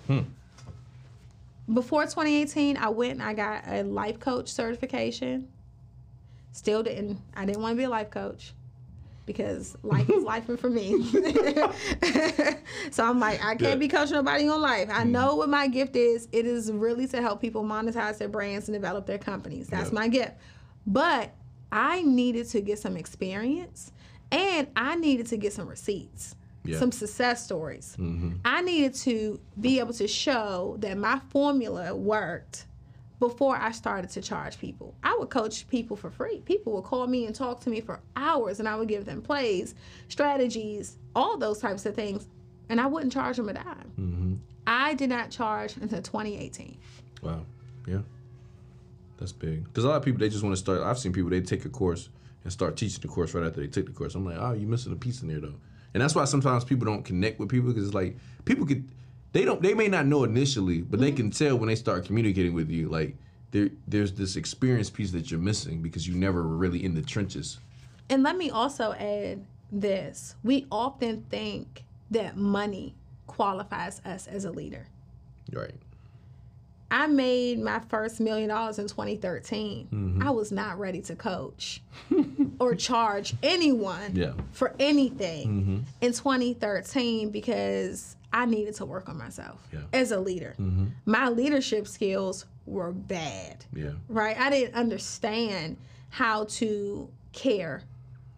Hmm. Before 2018, I went and I got a life coach certification. Still didn't. I didn't want to be a life coach because life is life for me. so I'm like, I can't be coaching nobody on life. I mm-hmm. know what my gift is. It is really to help people monetize their brands and develop their companies. That's Yeah. my gift. But I needed to get some experience and I needed to get some receipts, Yeah. some success stories. Mm-hmm. I needed to be able to show that my formula worked before I started to charge people. I would coach people for free. People would call me and talk to me for hours, and I would give them plays, strategies, all those types of things, and I wouldn't charge them a dime. Mm-hmm. I did not charge until 2018. Wow. Yeah. That's big. Because a lot of people they just want to start. I've seen people they take a course and start teaching the course right after they took the course. I'm like, oh, you missing a piece in there though. And that's why sometimes people don't connect with people because it's like people could they don't they may not know initially, but they can tell when they start communicating with you like there there's this experience piece that you're missing because you never were really in the trenches. And let me also add this we often think that money qualifies us as a leader. Right. I made my first million dollars in 2013. Mm-hmm. I was not ready to coach or charge anyone Yeah. for anything Mm-hmm. in 2013 because I needed to work on myself Yeah. as a leader. Mm-hmm. My leadership skills were bad, Yeah. right? I didn't understand how to care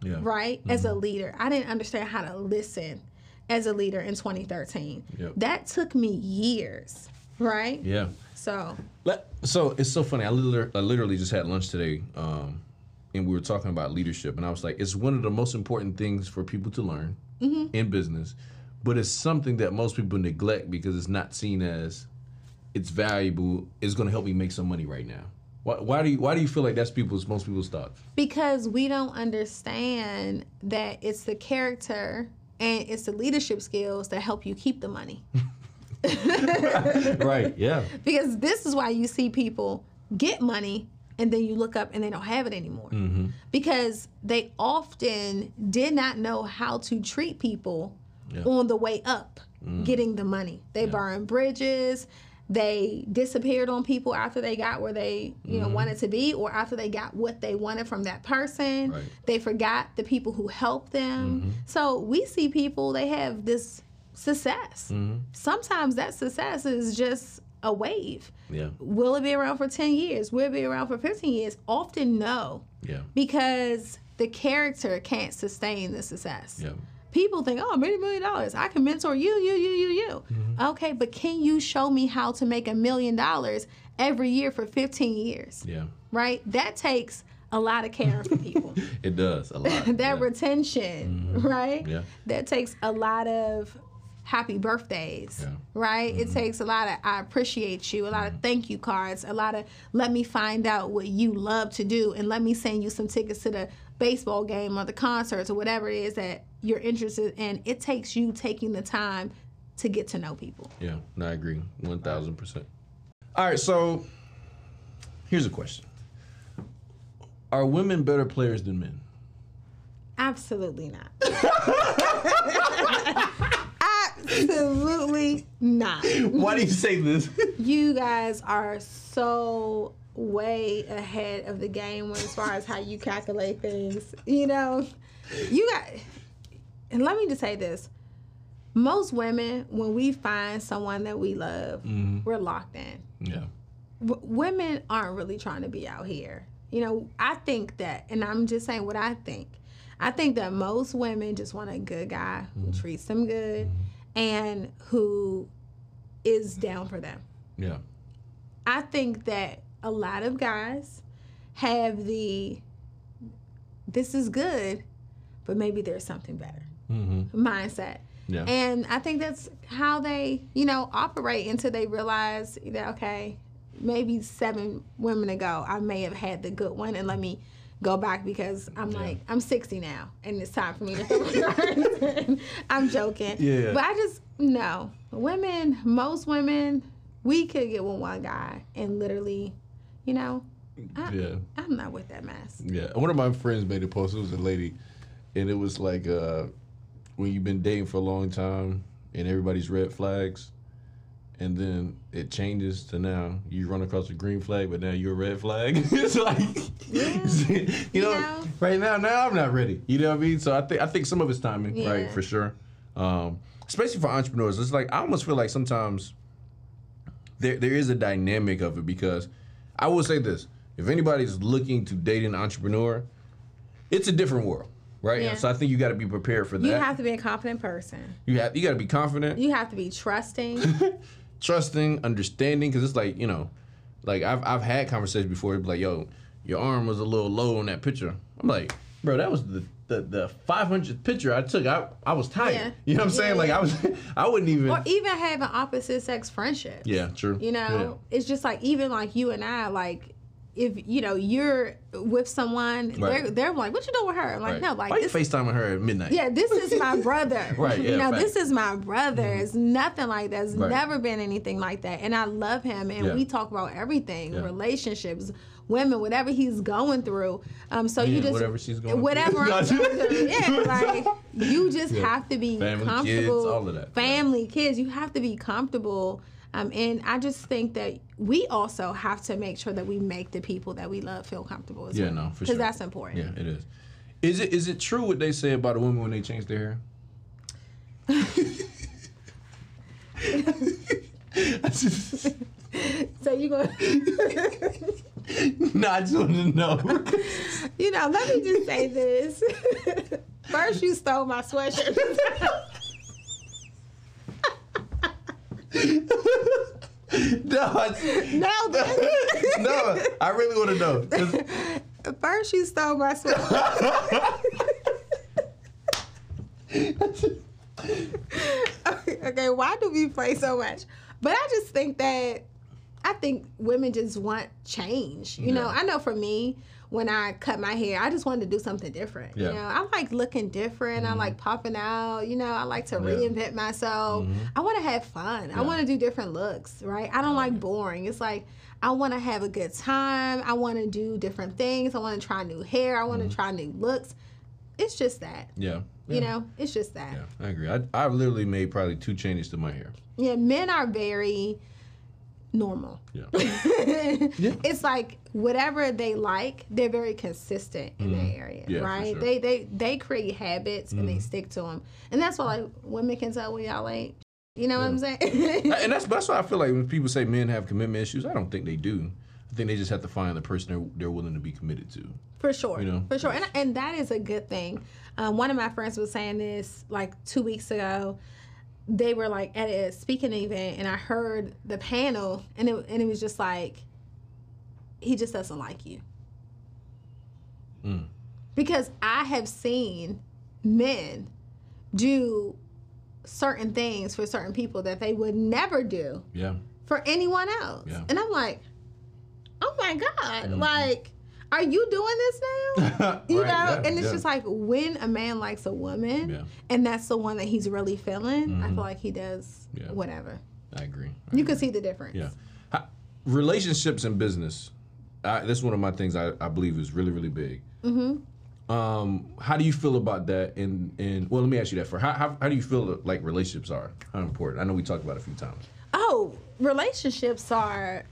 Yeah. right? As a leader, I didn't understand how to listen as a leader in 2013. Yep. That took me years, right? Yeah. So, Let- So it's so funny. I literally, I literally just had lunch today, um, and we were talking about leadership, and I was like, it's one of the most important things for people to learn in business, but it's something that most people neglect because it's not seen as it's valuable. It's going to help me make some money right now. Why, why do you Why do you feel like that's people's most people's thoughts? because we don't understand that it's the character and it's the leadership skills that help you keep the money. right. Yeah. Because this is why you see people get money and then you look up and they don't have it anymore. Mm-hmm. Because they often did not know how to treat people Yeah. on the way up mm. getting the money. They burned bridges. They disappeared on people after they got where they, you know, mm-hmm. wanted to be or after they got what they wanted from that person. Right. They forgot the people who helped them. Mm-hmm. So we see people they have this success. Mm-hmm. Sometimes that success is just a wave. Yeah. Will it be around for 10 years? Will it be around for 15 years? Often no, Yeah. because the character can't sustain the success. Yeah. People think, oh, many million dollars. I can mentor you, you, you, you, you. Mm-hmm. Okay, but can you show me how to make a million dollars every year for 15 years? Yeah. Right? That takes a lot of caring for people. It does a lot. that yeah. retention, mm-hmm. right? Yeah. That takes a lot of happy birthdays, Yeah. right? It mm-hmm. takes a lot of I appreciate you, a lot of thank you cards, a lot of let me find out what you love to do, and let me send you some tickets to the baseball game or the concerts or whatever it is that you're interested in. It takes you taking the time to get to know people. Yeah, no, I agree, one thousand percent. All right, so here's a question: Are women better players than men? Absolutely not. Absolutely not. Why do you say this? you guys are so way ahead of the game as far as how you calculate things. You know, you got, and let me just say this. Most women, when we find someone that we love, mm-hmm. we're locked in. yeah, W- women aren't really trying to be out here. You know, I think that, and I'm just saying what I think. I think that most women just want a good guy who mm-hmm. treats them good mm-hmm. and who is down for them. yeah, I think that a lot of guys have the this is good, but maybe there's something better mm-hmm. mindset. yeah, And I think that's how they, you know, operate until they realize that, okay, maybe seven women ago, I may have had the good one and let me go back because I'm like, I'm 60 now and it's time for me to. I'm joking. Yeah. But I just, no. Women, most women, we could get with one guy and literally, you know, I, yeah, I'm not with that mess. yeah. One of my friends made a post. It was a lady, and it was like uh, when you've been dating for a long time and everybody's red flags. And then it changes to now you run across a green flag, but now you're a red flag. it's like, you know, know? right now, now I'm not ready. You know what I mean? So I think I think some of it's timing, right, for sure. Um, especially for entrepreneurs, it's like I almost feel like sometimes there there is a dynamic of it because I will say this: if anybody's looking to date an entrepreneur, it's a different world, right? Yeah. So I think you got to be prepared for that. You have to be a confident person. you have you got to be confident, You have to be trusting. trusting, understanding, because it's like you know, Like I've I've had conversations before. It'd be like, yo, your arm was a little low on that picture. I'm like, bro, that was the the, the 500th picture I took. I I was tired. Yeah. You know what I'm saying? Yeah, Like. I was, I wouldn't even. or even having opposite sex friendships. yeah, true. You know, it's just like even like you and I, like if you know you're with someone, Right. they're they're like, "What you doing with her?" I'm like, Right. no, like Why you this. FaceTiming her at midnight? Yeah, this is my brother. Right, You know, fact. this is my brother. Mm-hmm. It's nothing like that. It's Right. never been anything like that. And I love him. And Yeah. we talk about everything, Yeah. relationships, women, whatever he's going through. Um, so you just whatever she's going through. whatever I'm going through. Yeah, like you just Yeah. have to be Family, kids, comfortable. all of that. Family, kids, you have to be comfortable. Um, and I just think that we also have to make sure that we make the people that we love feel comfortable as Yeah, well. no, for Because that's important. Yeah, it is. Is it is it true what they say about a woman when they change their hair? So you go. no, I just want to know. You know, let me just say this. First, you stole my sweatshirt. no, I- no, then- no, I really want to know. first you stole my sweatshirt. okay, okay, why do we play so much? But I just think that I think women just want change. You know, I know for me, when I cut my hair, I just wanted to do something different. Yeah. You know, I like looking different. I mm-hmm. like popping out. You know, I like to Yeah. reinvent myself. Mm-hmm. I want to have fun. I want to do different looks, right? I don't like boring. It's like I want to have a good time. I want to do different things. I want to try new hair. I want to mm-hmm. try new looks. It's just that. yeah, You know, it's just that. yeah, I agree. I I've literally made probably two changes to my hair. Yeah, men are very normal. Yeah, It's like whatever they like, they're very consistent in that area, Mm-hmm. Yeah, right? sure. Mm-hmm. They they they create habits and they stick to them, and that's why like women can tell when y'all ain't. You know what I'm saying? and that's that's why I feel like when people say men have commitment issues, I don't think they do. I think they just have to find the person they're, they're willing to be committed to. For sure, You know? for sure, and and that is a good thing. Um, one of my friends was saying this like two weeks ago. They were like at a speaking event, and I heard the panel, and it and it was just like, he just doesn't like you. Mm. Because I have seen men do certain things for certain people that they would never do Yeah, for anyone else. Yeah. And I'm like, oh my God, like, are you doing this now? You Right, know? yeah, and it's yeah. just like when a man likes a woman Yeah. and that's the one that he's really feeling, I feel like he does whatever. I agree. You can see the difference. Yeah. How, relationships and business. I, that's one of my things I, I believe is really, really big. Mm-hmm. Um, how do you feel about that? And and well, let me ask you that for how, how how do you feel like relationships are? How important? I know we talked about it a few times. Oh, relationships are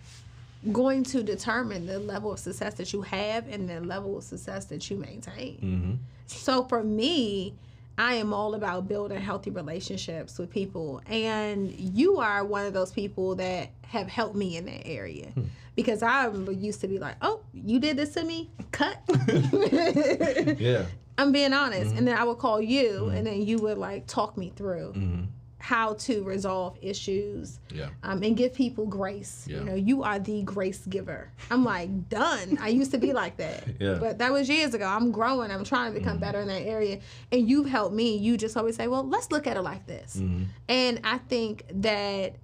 going to determine the level of success that you have and the level of success that you maintain. Mm-hmm. So for me, I am all about building healthy relationships with people. And you are one of those people that have helped me in that area. Hmm. Because I used to be like, oh, you did this to me? Cut. Yeah. I'm being honest. Mm-hmm. And then I would call you, mm-hmm. and then you would like talk me through how to resolve issues Yeah. um, and give people grace. Yeah. You know, you are the grace giver. I'm like, done. I used to be like that. Yeah. But that was years ago. I'm growing. I'm trying to become better in that area. And you've helped me. You just always say, well, let's look at it like this. And I think that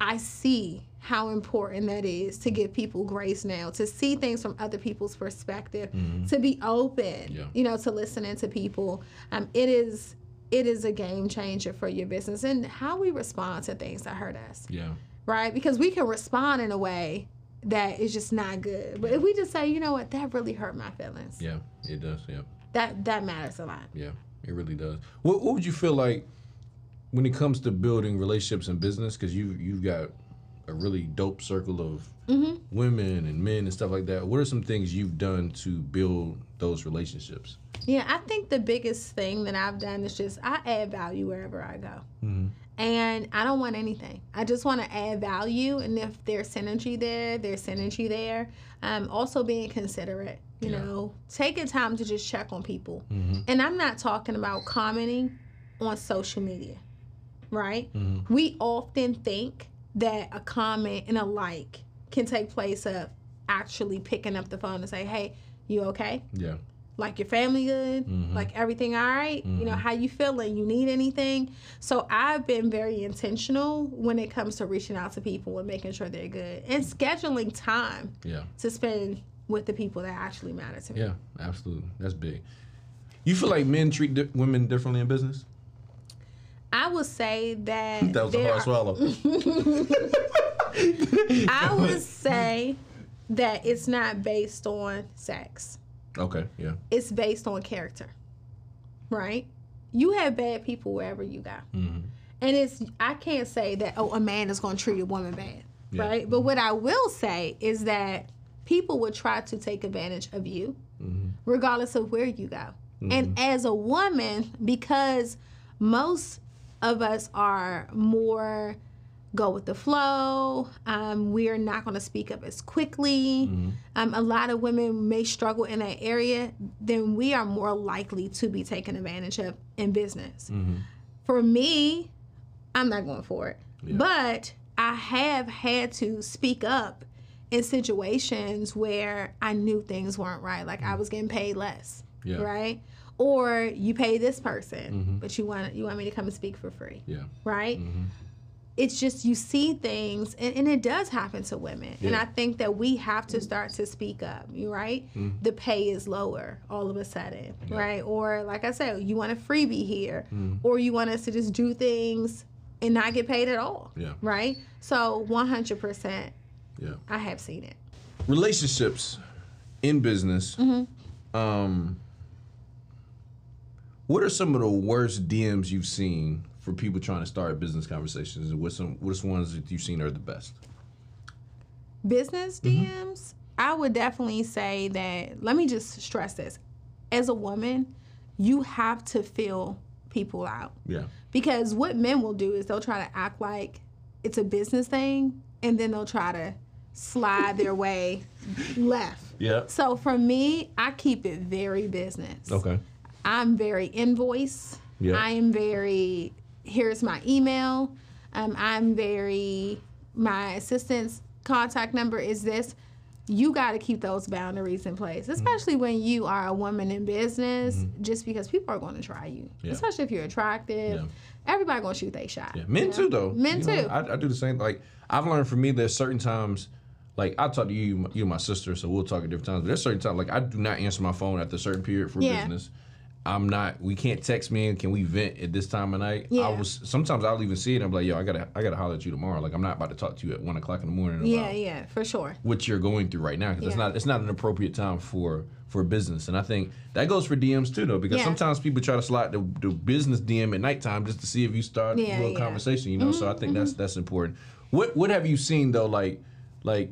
I see how important that is to give people grace now, to see things from other people's perspective, to be open, Yeah. you know, to listening to people. Um, it is it is a game changer for your business and how we respond to things that hurt us, Yeah. right? Because we can respond in a way that is just not good. But if we just say, you know what, that really hurt my feelings, Yeah. It does. Yeah. that that matters a lot. Yeah. It really does. What What would you feel like when it comes to building relationships and business? Because you you've got a really dope circle of mm-hmm. women and men and stuff like that. What are some things you've done to build those relationships? Yeah, I think the biggest thing that I've done is just I add value wherever I go. Mm-hmm. And I don't want anything. I just want to add value. And if there's synergy there, there's synergy there. Um, also being considerate, you Yeah. know, taking time to just check on people. Mm-hmm. And I'm not talking about commenting on social media, right? Mm-hmm. We often think that a comment and a like can take place of actually picking up the phone and say, "Hey, you okay? Yeah. Like your family good? Mm-hmm. Like everything all right? You know, mm-hmm. how you feeling? You need anything?" So I've been very intentional when it comes to reaching out to people and making sure they're good and scheduling time Yeah. to spend with the people that actually matter to me. Yeah. Absolutely. That's big. You feel like men treat di- women differently in business? I would say that That was a hard are- swallow. I would say that it's not based on sex. Okay. Yeah. It's based on character. Right? You have bad people wherever you go. Mm-hmm. And it's I can't say that oh a man is going to treat a woman bad. Yeah. Right? But what I will say is that people will try to take advantage of you Mm-hmm. regardless of where you go. And as a woman because most of us are more go with the flow. Um, we're not going to speak up as quickly. Mm-hmm. Um, a lot of women may struggle in that area. Then we are more likely to be taken advantage of in business. Mm-hmm. For me, I'm not going for it. But I have had to speak up in situations where I knew things weren't right. Like I mm-hmm. was getting paid less. Yeah. Right? Or you pay this person, but you want you want me to come and speak for free Yeah. right? It's just you see things, and, and it does happen to women. And I think that we have to start to speak up, you right? Mm-hmm. The pay is lower all of a sudden, right? Or like I said, you want a freebie here, mm-hmm. or you want us to just do things and not get paid at all, Yeah. right? So 100%, Yeah. I have seen it. relationships in business mm-hmm. um what are some of the worst dms you've seen for people trying to start business conversations and what's some what's ones that you've seen are the best business mm-hmm. DMs, I would definitely say that. Let me just stress this: as a woman, you have to feel people out yeah because what men will do is they'll try to act like it's a business thing, and then they'll try to slide their way left. yeah So for me, I keep it very business. okay I'm very invoice. Yeah. I am very. Here's my email. Um, I'm very. My assistant's contact number is this. You got to keep those boundaries in place, especially when you are a woman in business. Just because people are going to try you, Mm-hmm. Yeah. especially if you're attractive. Yeah. Everybody going to shoot their shot. yeah men too though Men You know, too. I, I do the same like i've learned for me there's certain times like I talk to you, you and my sister, so we'll talk at different times. But there's certain times, like I do not answer my phone after a certain period for Yeah. business. I'm not. We can't text me. Can we vent at this time of night? Yeah. I was. Sometimes I'll even see it. I'm like, yo, I gotta, I gotta holler at you tomorrow. Like I'm not about to talk to you at one o'clock in the morning Yeah, yeah, for sure. what you're going through right now because it's Yeah. not, it's not an appropriate time for for business. And I think that goes for DMs too, though, because Yeah. sometimes people try to slide the, the business DM at nighttime just to see if you start Yeah, a little yeah. conversation. You know, so mm-hmm, I think that's mm-hmm. that's important. What what have you seen though, like like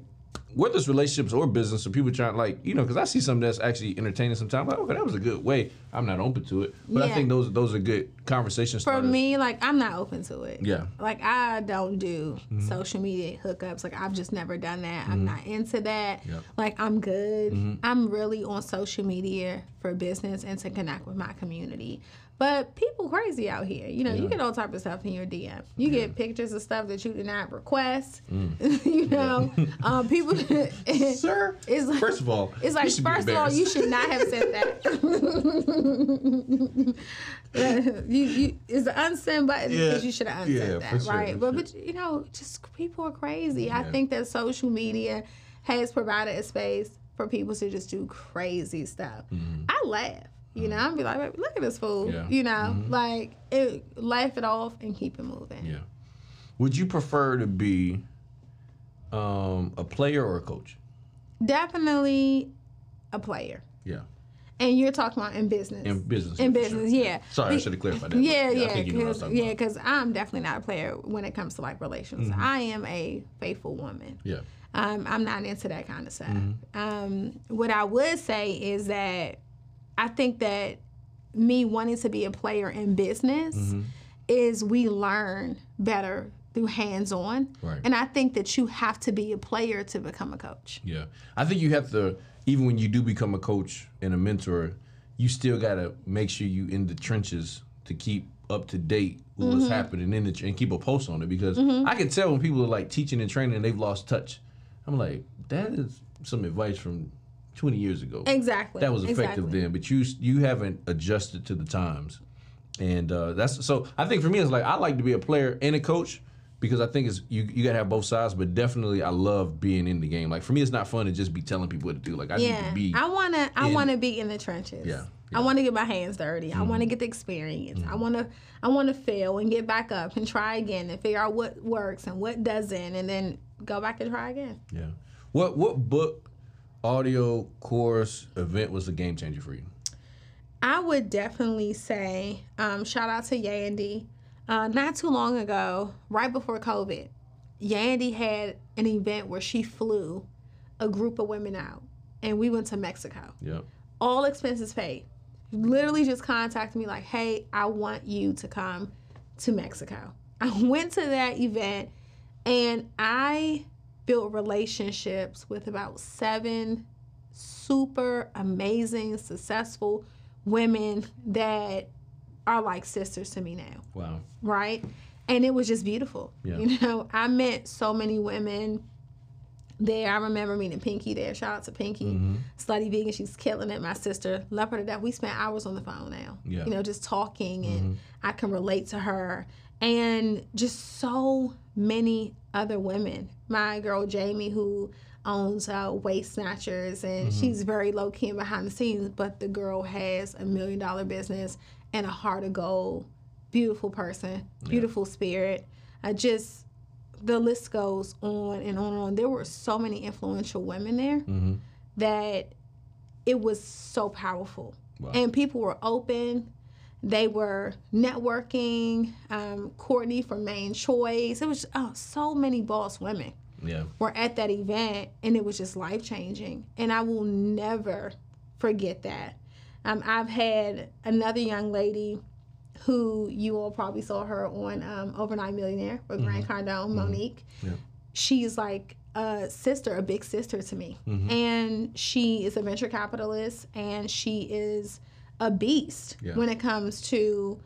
whether it's relationships or business, or people trying like you know, because I see something that's actually entertaining sometimes. Like, okay, that was a good way. I'm not open to it, but I think those those are good conversation For starters. me, like I'm not open to it. Yeah. Mm-hmm. Like I don't do social media hookups. Like I've just never done that. I'm not into that. Yep. Like I'm good. Mm-hmm. I'm really on social media for business and to connect with my community. But people crazy out here. You know, you get all type of stuff in your DM. You get pictures of stuff that you did not request. Mm. you know, um, people. Sir, It's like- first of all, It's you like first of all, you should not have said that. you, you, it's the unsend button Yeah. because you should have unsent Yeah, that, sure, right? but sure. but you know, just people are crazy. I think that social media has provided a space for people to just do crazy stuff. I laugh. You know, I'm be like, look at this fool. Mm-hmm. Yeah. Mm-hmm. You know, like it, laugh it off and keep it moving. Yeah. Would you prefer to be um, a player or a coach? Definitely a player. Yeah. And you're talking about in business. In business. in business, sure. yeah. Sorry, I should have clarified that. Yeah, yeah, I think you know I was because yeah, because I'm definitely not a player when it comes to like relations. Mm-hmm. I am a faithful woman. Yeah. Um, I'm not into that kind of stuff. Mm-hmm. Um, what I would say is that I think that me wanting to be a player in business Mm-hmm. is we learn better through hands-on, Right. and I think that you have to be a player to become a coach. Yeah. I think you have to, even when you do become a coach and a mentor, you still got to make sure you in the trenches to keep up to date with Mm-hmm. what's happening in the, and keep a pulse on it because I can tell when people are like teaching and training and they've lost touch. I'm like, that is some advice from 20 years ago. Exactly. That was effective exactly. then, but you you haven't adjusted to the times, and uh, that's so. I think for me, it's like I like to be a player and a coach because I think it's you you gotta have both sides. But definitely, I love being in the game. Like for me, it's not fun to just be telling people what to do. Like I need Yeah, to be. I wanna, I in- wanna be in the trenches. Yeah, I want to get my hands dirty. I want to get the experience. I want to, I want to fail and get back up and try again and figure out what works and what doesn't, and then go back and try again. yeah. What what book, audio course, event was a game changer for you? I would definitely say, um, shout out to Yandy. Uh, not too long ago, right before COVID, Yandy had an event where she flew a group of women out, and we went to Mexico. Yeah. all expenses paid. Literally just contacted me like, "Hey, I want you to come to Mexico." I went to that event and I built relationships with about 7 super amazing, successful women that are like sisters to me now Wow. right? And it was just beautiful. Yeah. You know, I met so many women there. I remember meeting Pinky there. Shout out to Pinky, Mm-hmm. Slutty Vegan. She's killing it. My sister, love her to death. We spent hours on the phone now. Yeah. Mm-hmm. You know, just talking, and I can relate to her. And just so many other women. My girl Jamie, who owns uh, Waist Snatchers, and Mm-hmm. she's very low key and behind the scenes, but the girl has a million dollar business and a heart of gold. Beautiful person, beautiful spirit. I just the list goes on and on and on. There were so many influential women there Mm-hmm. that it was so powerful. Wow. And people were open. They were networking. Um, Courtney from Mane Choice. It was oh, so many boss women Yeah. were at that event, and it was just life changing. And I will never forget that. Um, I've had another young lady who you all probably saw her on um, Overnight Millionaire with Grant Cardone, Monique. Yeah. She's like a sister, a big sister to me. And she is a venture capitalist and she is a beast Yeah. when it comes to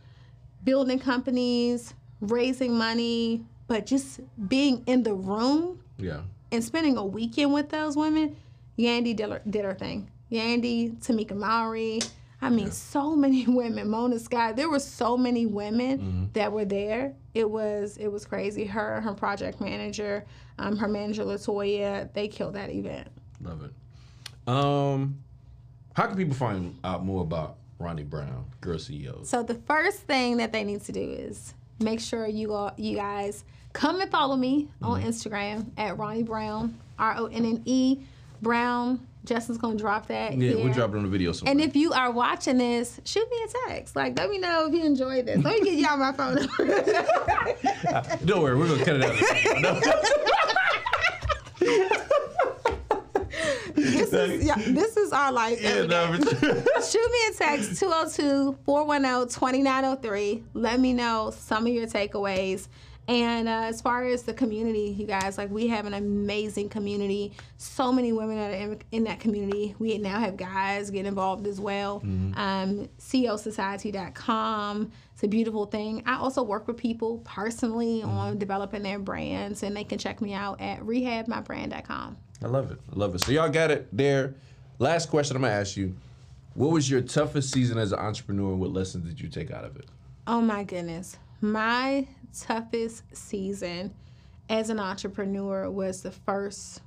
building companies, raising money, but just being in the room Yeah. and spending a weekend with those women, Yandy did her, did her thing. Yandy, Tamika Mowry. I mean, so many women. Mona Scott. There were so many women that were there. It was it was crazy. Her, her project manager, um, her manager Latoya, they killed that event. Love it. Um, how can people find out more about Ronne Brown, Girl CEOs? So the first thing that they need to do is make sure you all, you guys come and follow me on mm-hmm. Instagram at Ronne Brown, R O N N E Brown. Justin's gonna drop that. Yeah, here. we'll drop it on the video somewhere. And if you are watching this, shoot me a text. Like, let me know if you enjoyed this. Let me get y'all my phone number. Don't worry, we're gonna cut it out. No. this, is, yeah, this is our life. yeah, every day. no, but- Shoot me a text 202 410 2903. Let me know some of your takeaways. And uh, as far as the community, you guys, like we have an amazing community. So many women that are in, in that community. We now have guys get involved as well. Um, CEOsociety.com. It's a beautiful thing. I also work with people personally on developing their brands, and they can check me out at rehabmybrand.com. I love it. I love it. So y'all got it there. Last question I'm gonna ask you: What was your toughest season as an entrepreneur? and What lessons did you take out of it? Oh my goodness. My toughest season as an entrepreneur was the first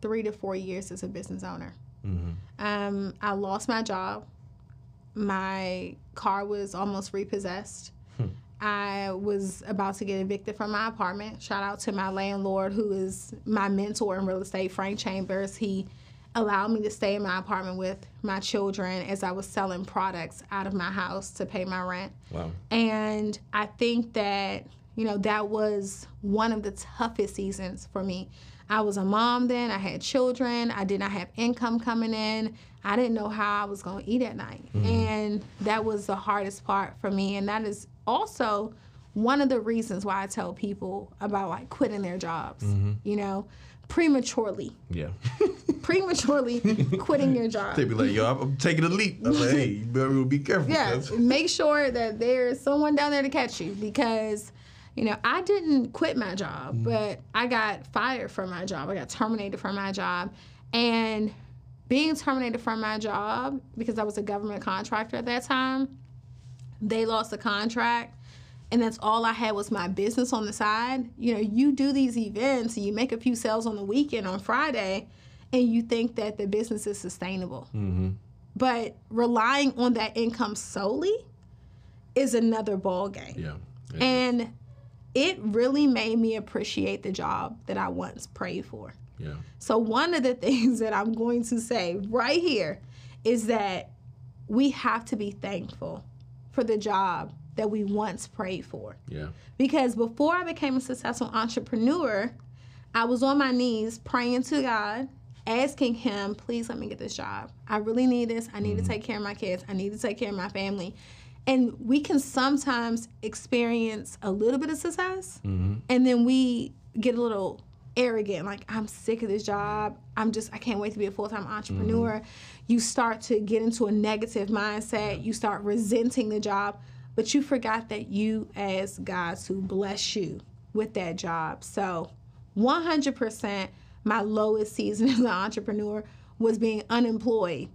three to four years as a business owner. Um, I lost my job. My car was almost repossessed. I was about to get evicted from my apartment. Shout out to my landlord, who is my mentor in real estate, Frank Chambers. He allowed me to stay in my apartment with my children as I was selling products out of my house to pay my rent. Wow. And I think that, you know, that was one of the toughest seasons for me. I was a mom then, I had children, I did not have income coming in. I didn't know how I was going to eat at night. Mm-hmm. And that was the hardest part for me. And that is also one of the reasons why I tell people about like quitting their jobs, mm-hmm. you know, prematurely, Yeah. prematurely quitting your job. they be like, "Yo, I'm, I'm taking a leap." I'm like, "Hey, you better be careful." Yeah, make sure that there's someone down there to catch you because You know, I didn't quit my job, mm. but I got fired from my job. I got terminated from my job. And being terminated from my job because I was a government contractor at that time, they lost the contract and that's all I had was my business on the side. You know, you do these events and you make a few sales on the weekend on Friday and you think that the business is sustainable. Mm-hmm. But relying on that income solely is another ball game. Yeah. And it really made me appreciate the job that I once prayed for. Yeah. So, one of the things that I'm going to say right here is that we have to be thankful for the job that we once prayed for. Yeah. Because before I became a successful entrepreneur, I was on my knees praying to God, asking Him, please let me get this job. I really need this. I need to mm-hmm. take care of my kids. I need to take care of my family. And we can sometimes experience a little bit of success, mm-hmm. and then we get a little arrogant like i'm sick of this job. I'm just i can't wait to be a full-time mm-hmm. entrepreneur. You start to get into a negative mindset. You start resenting the job but you forgot that you asked god to bless you with that job. So 100% my lowest season as an entrepreneur was being unemployed.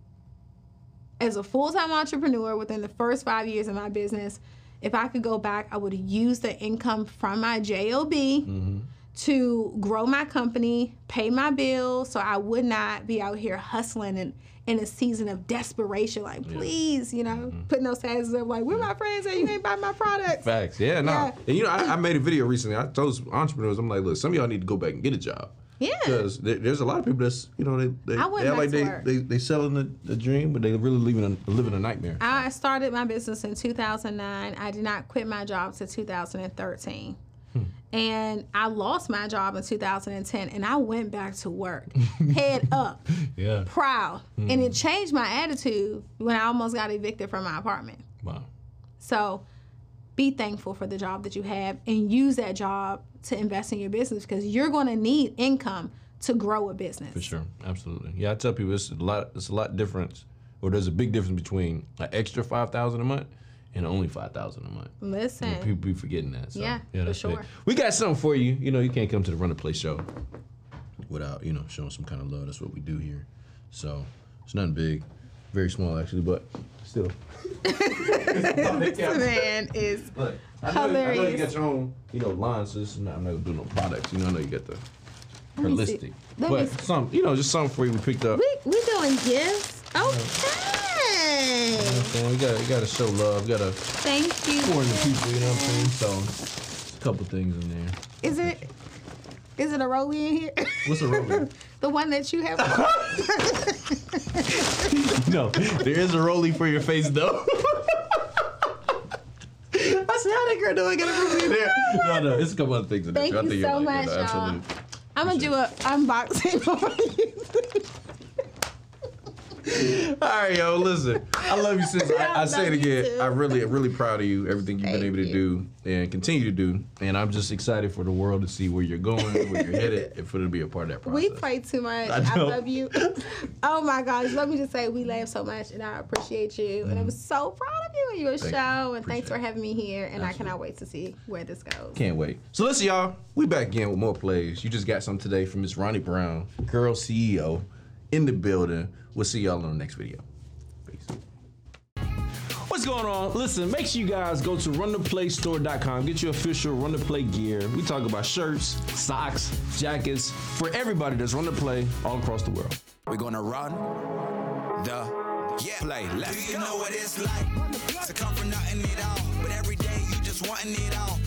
As a full-time entrepreneur within the first five years of my business if i could go back i would use the income from my job mm-hmm. To grow my company pay my bills so i would not be out here hustling and in a season of desperation like please you know mm-hmm. putting those signs up like where my friends at you ain't buy my products Facts. Yeah, no. Yeah. And you know, I, I made a video recently. I told entrepreneurs, I'm like, look, some of y'all need to go back and get a job. Yeah. Because there, there's a lot of people that's, you know, they they, they like they, they they selling the, the dream, but they really living a, living a nightmare. I started my business in 2009. I did not quit my job to 2013. And I lost my job in 2010 and I went back to work, head up, yeah. proud. And it hmm. changed my attitude when I almost got evicted from my apartment. Wow. So be thankful for the job that you have and use that job to invest in your business because you're going to need income to grow a business. For sure. Absolutely. Yeah, I tell people it's a lot. It's a lot difference, or there's a big difference between an extra five thousand a month and only five thousand a month. Listen. People be forgetting that. So, Yeah, for that's sure. We got something for you. You know, you can't come to the Run the Play show without you know showing some kind of love. That's what we do here. So it's nothing big, very small actually, but still. this man is Look, I know, I know you got your own, you know, lines. So this is not, I'm not gonna do no products. You know, I know you got the holistic, but some, you know, just something for you. We picked up. we we doing gifts. Okay. And we got, we got to show love. We got to Thank you. pour into people. You know what I'm saying? So, a couple things in there. Is it is it a rollie in here? What's a rollie? the one that you have. no, there is a rollie for your face though. I said, how that girl doing? Get a rollie in there. No, no, it's a couple other things in there. Thank. You so much, y'all. I'm gonna do an unboxing for you. All right, yo, listen. I love you, sis. I, I say it again. I'm really, really proud of you. Everything you've Thank been able to do and continue to do. And I'm just excited for the world to see where you're going, where you're headed, and for it to be a part of that process. We pray too much. I I, love you. Oh my gosh, let me just say we laugh so much and I appreciate you. And I'm so proud of you and your Mm. Thank show. you. And thanks for having me here. And I cannot wait to see where this goes. Can't wait. So listen, y'all. We back again with more plays. You just got some today from Miss Ronne Brown, girl CEO, in the building. We'll see y'all in the next video. Peace. What's going on? Listen, make sure you guys go to runtheplaystore.com. Get your official Run the Play gear. We talk about shirts, socks, jackets for everybody that's run the play all across the world. We're gonna run the Yeah. play. Let's you go. know what it's like to come from nothing at all? But every day you just wanting it all.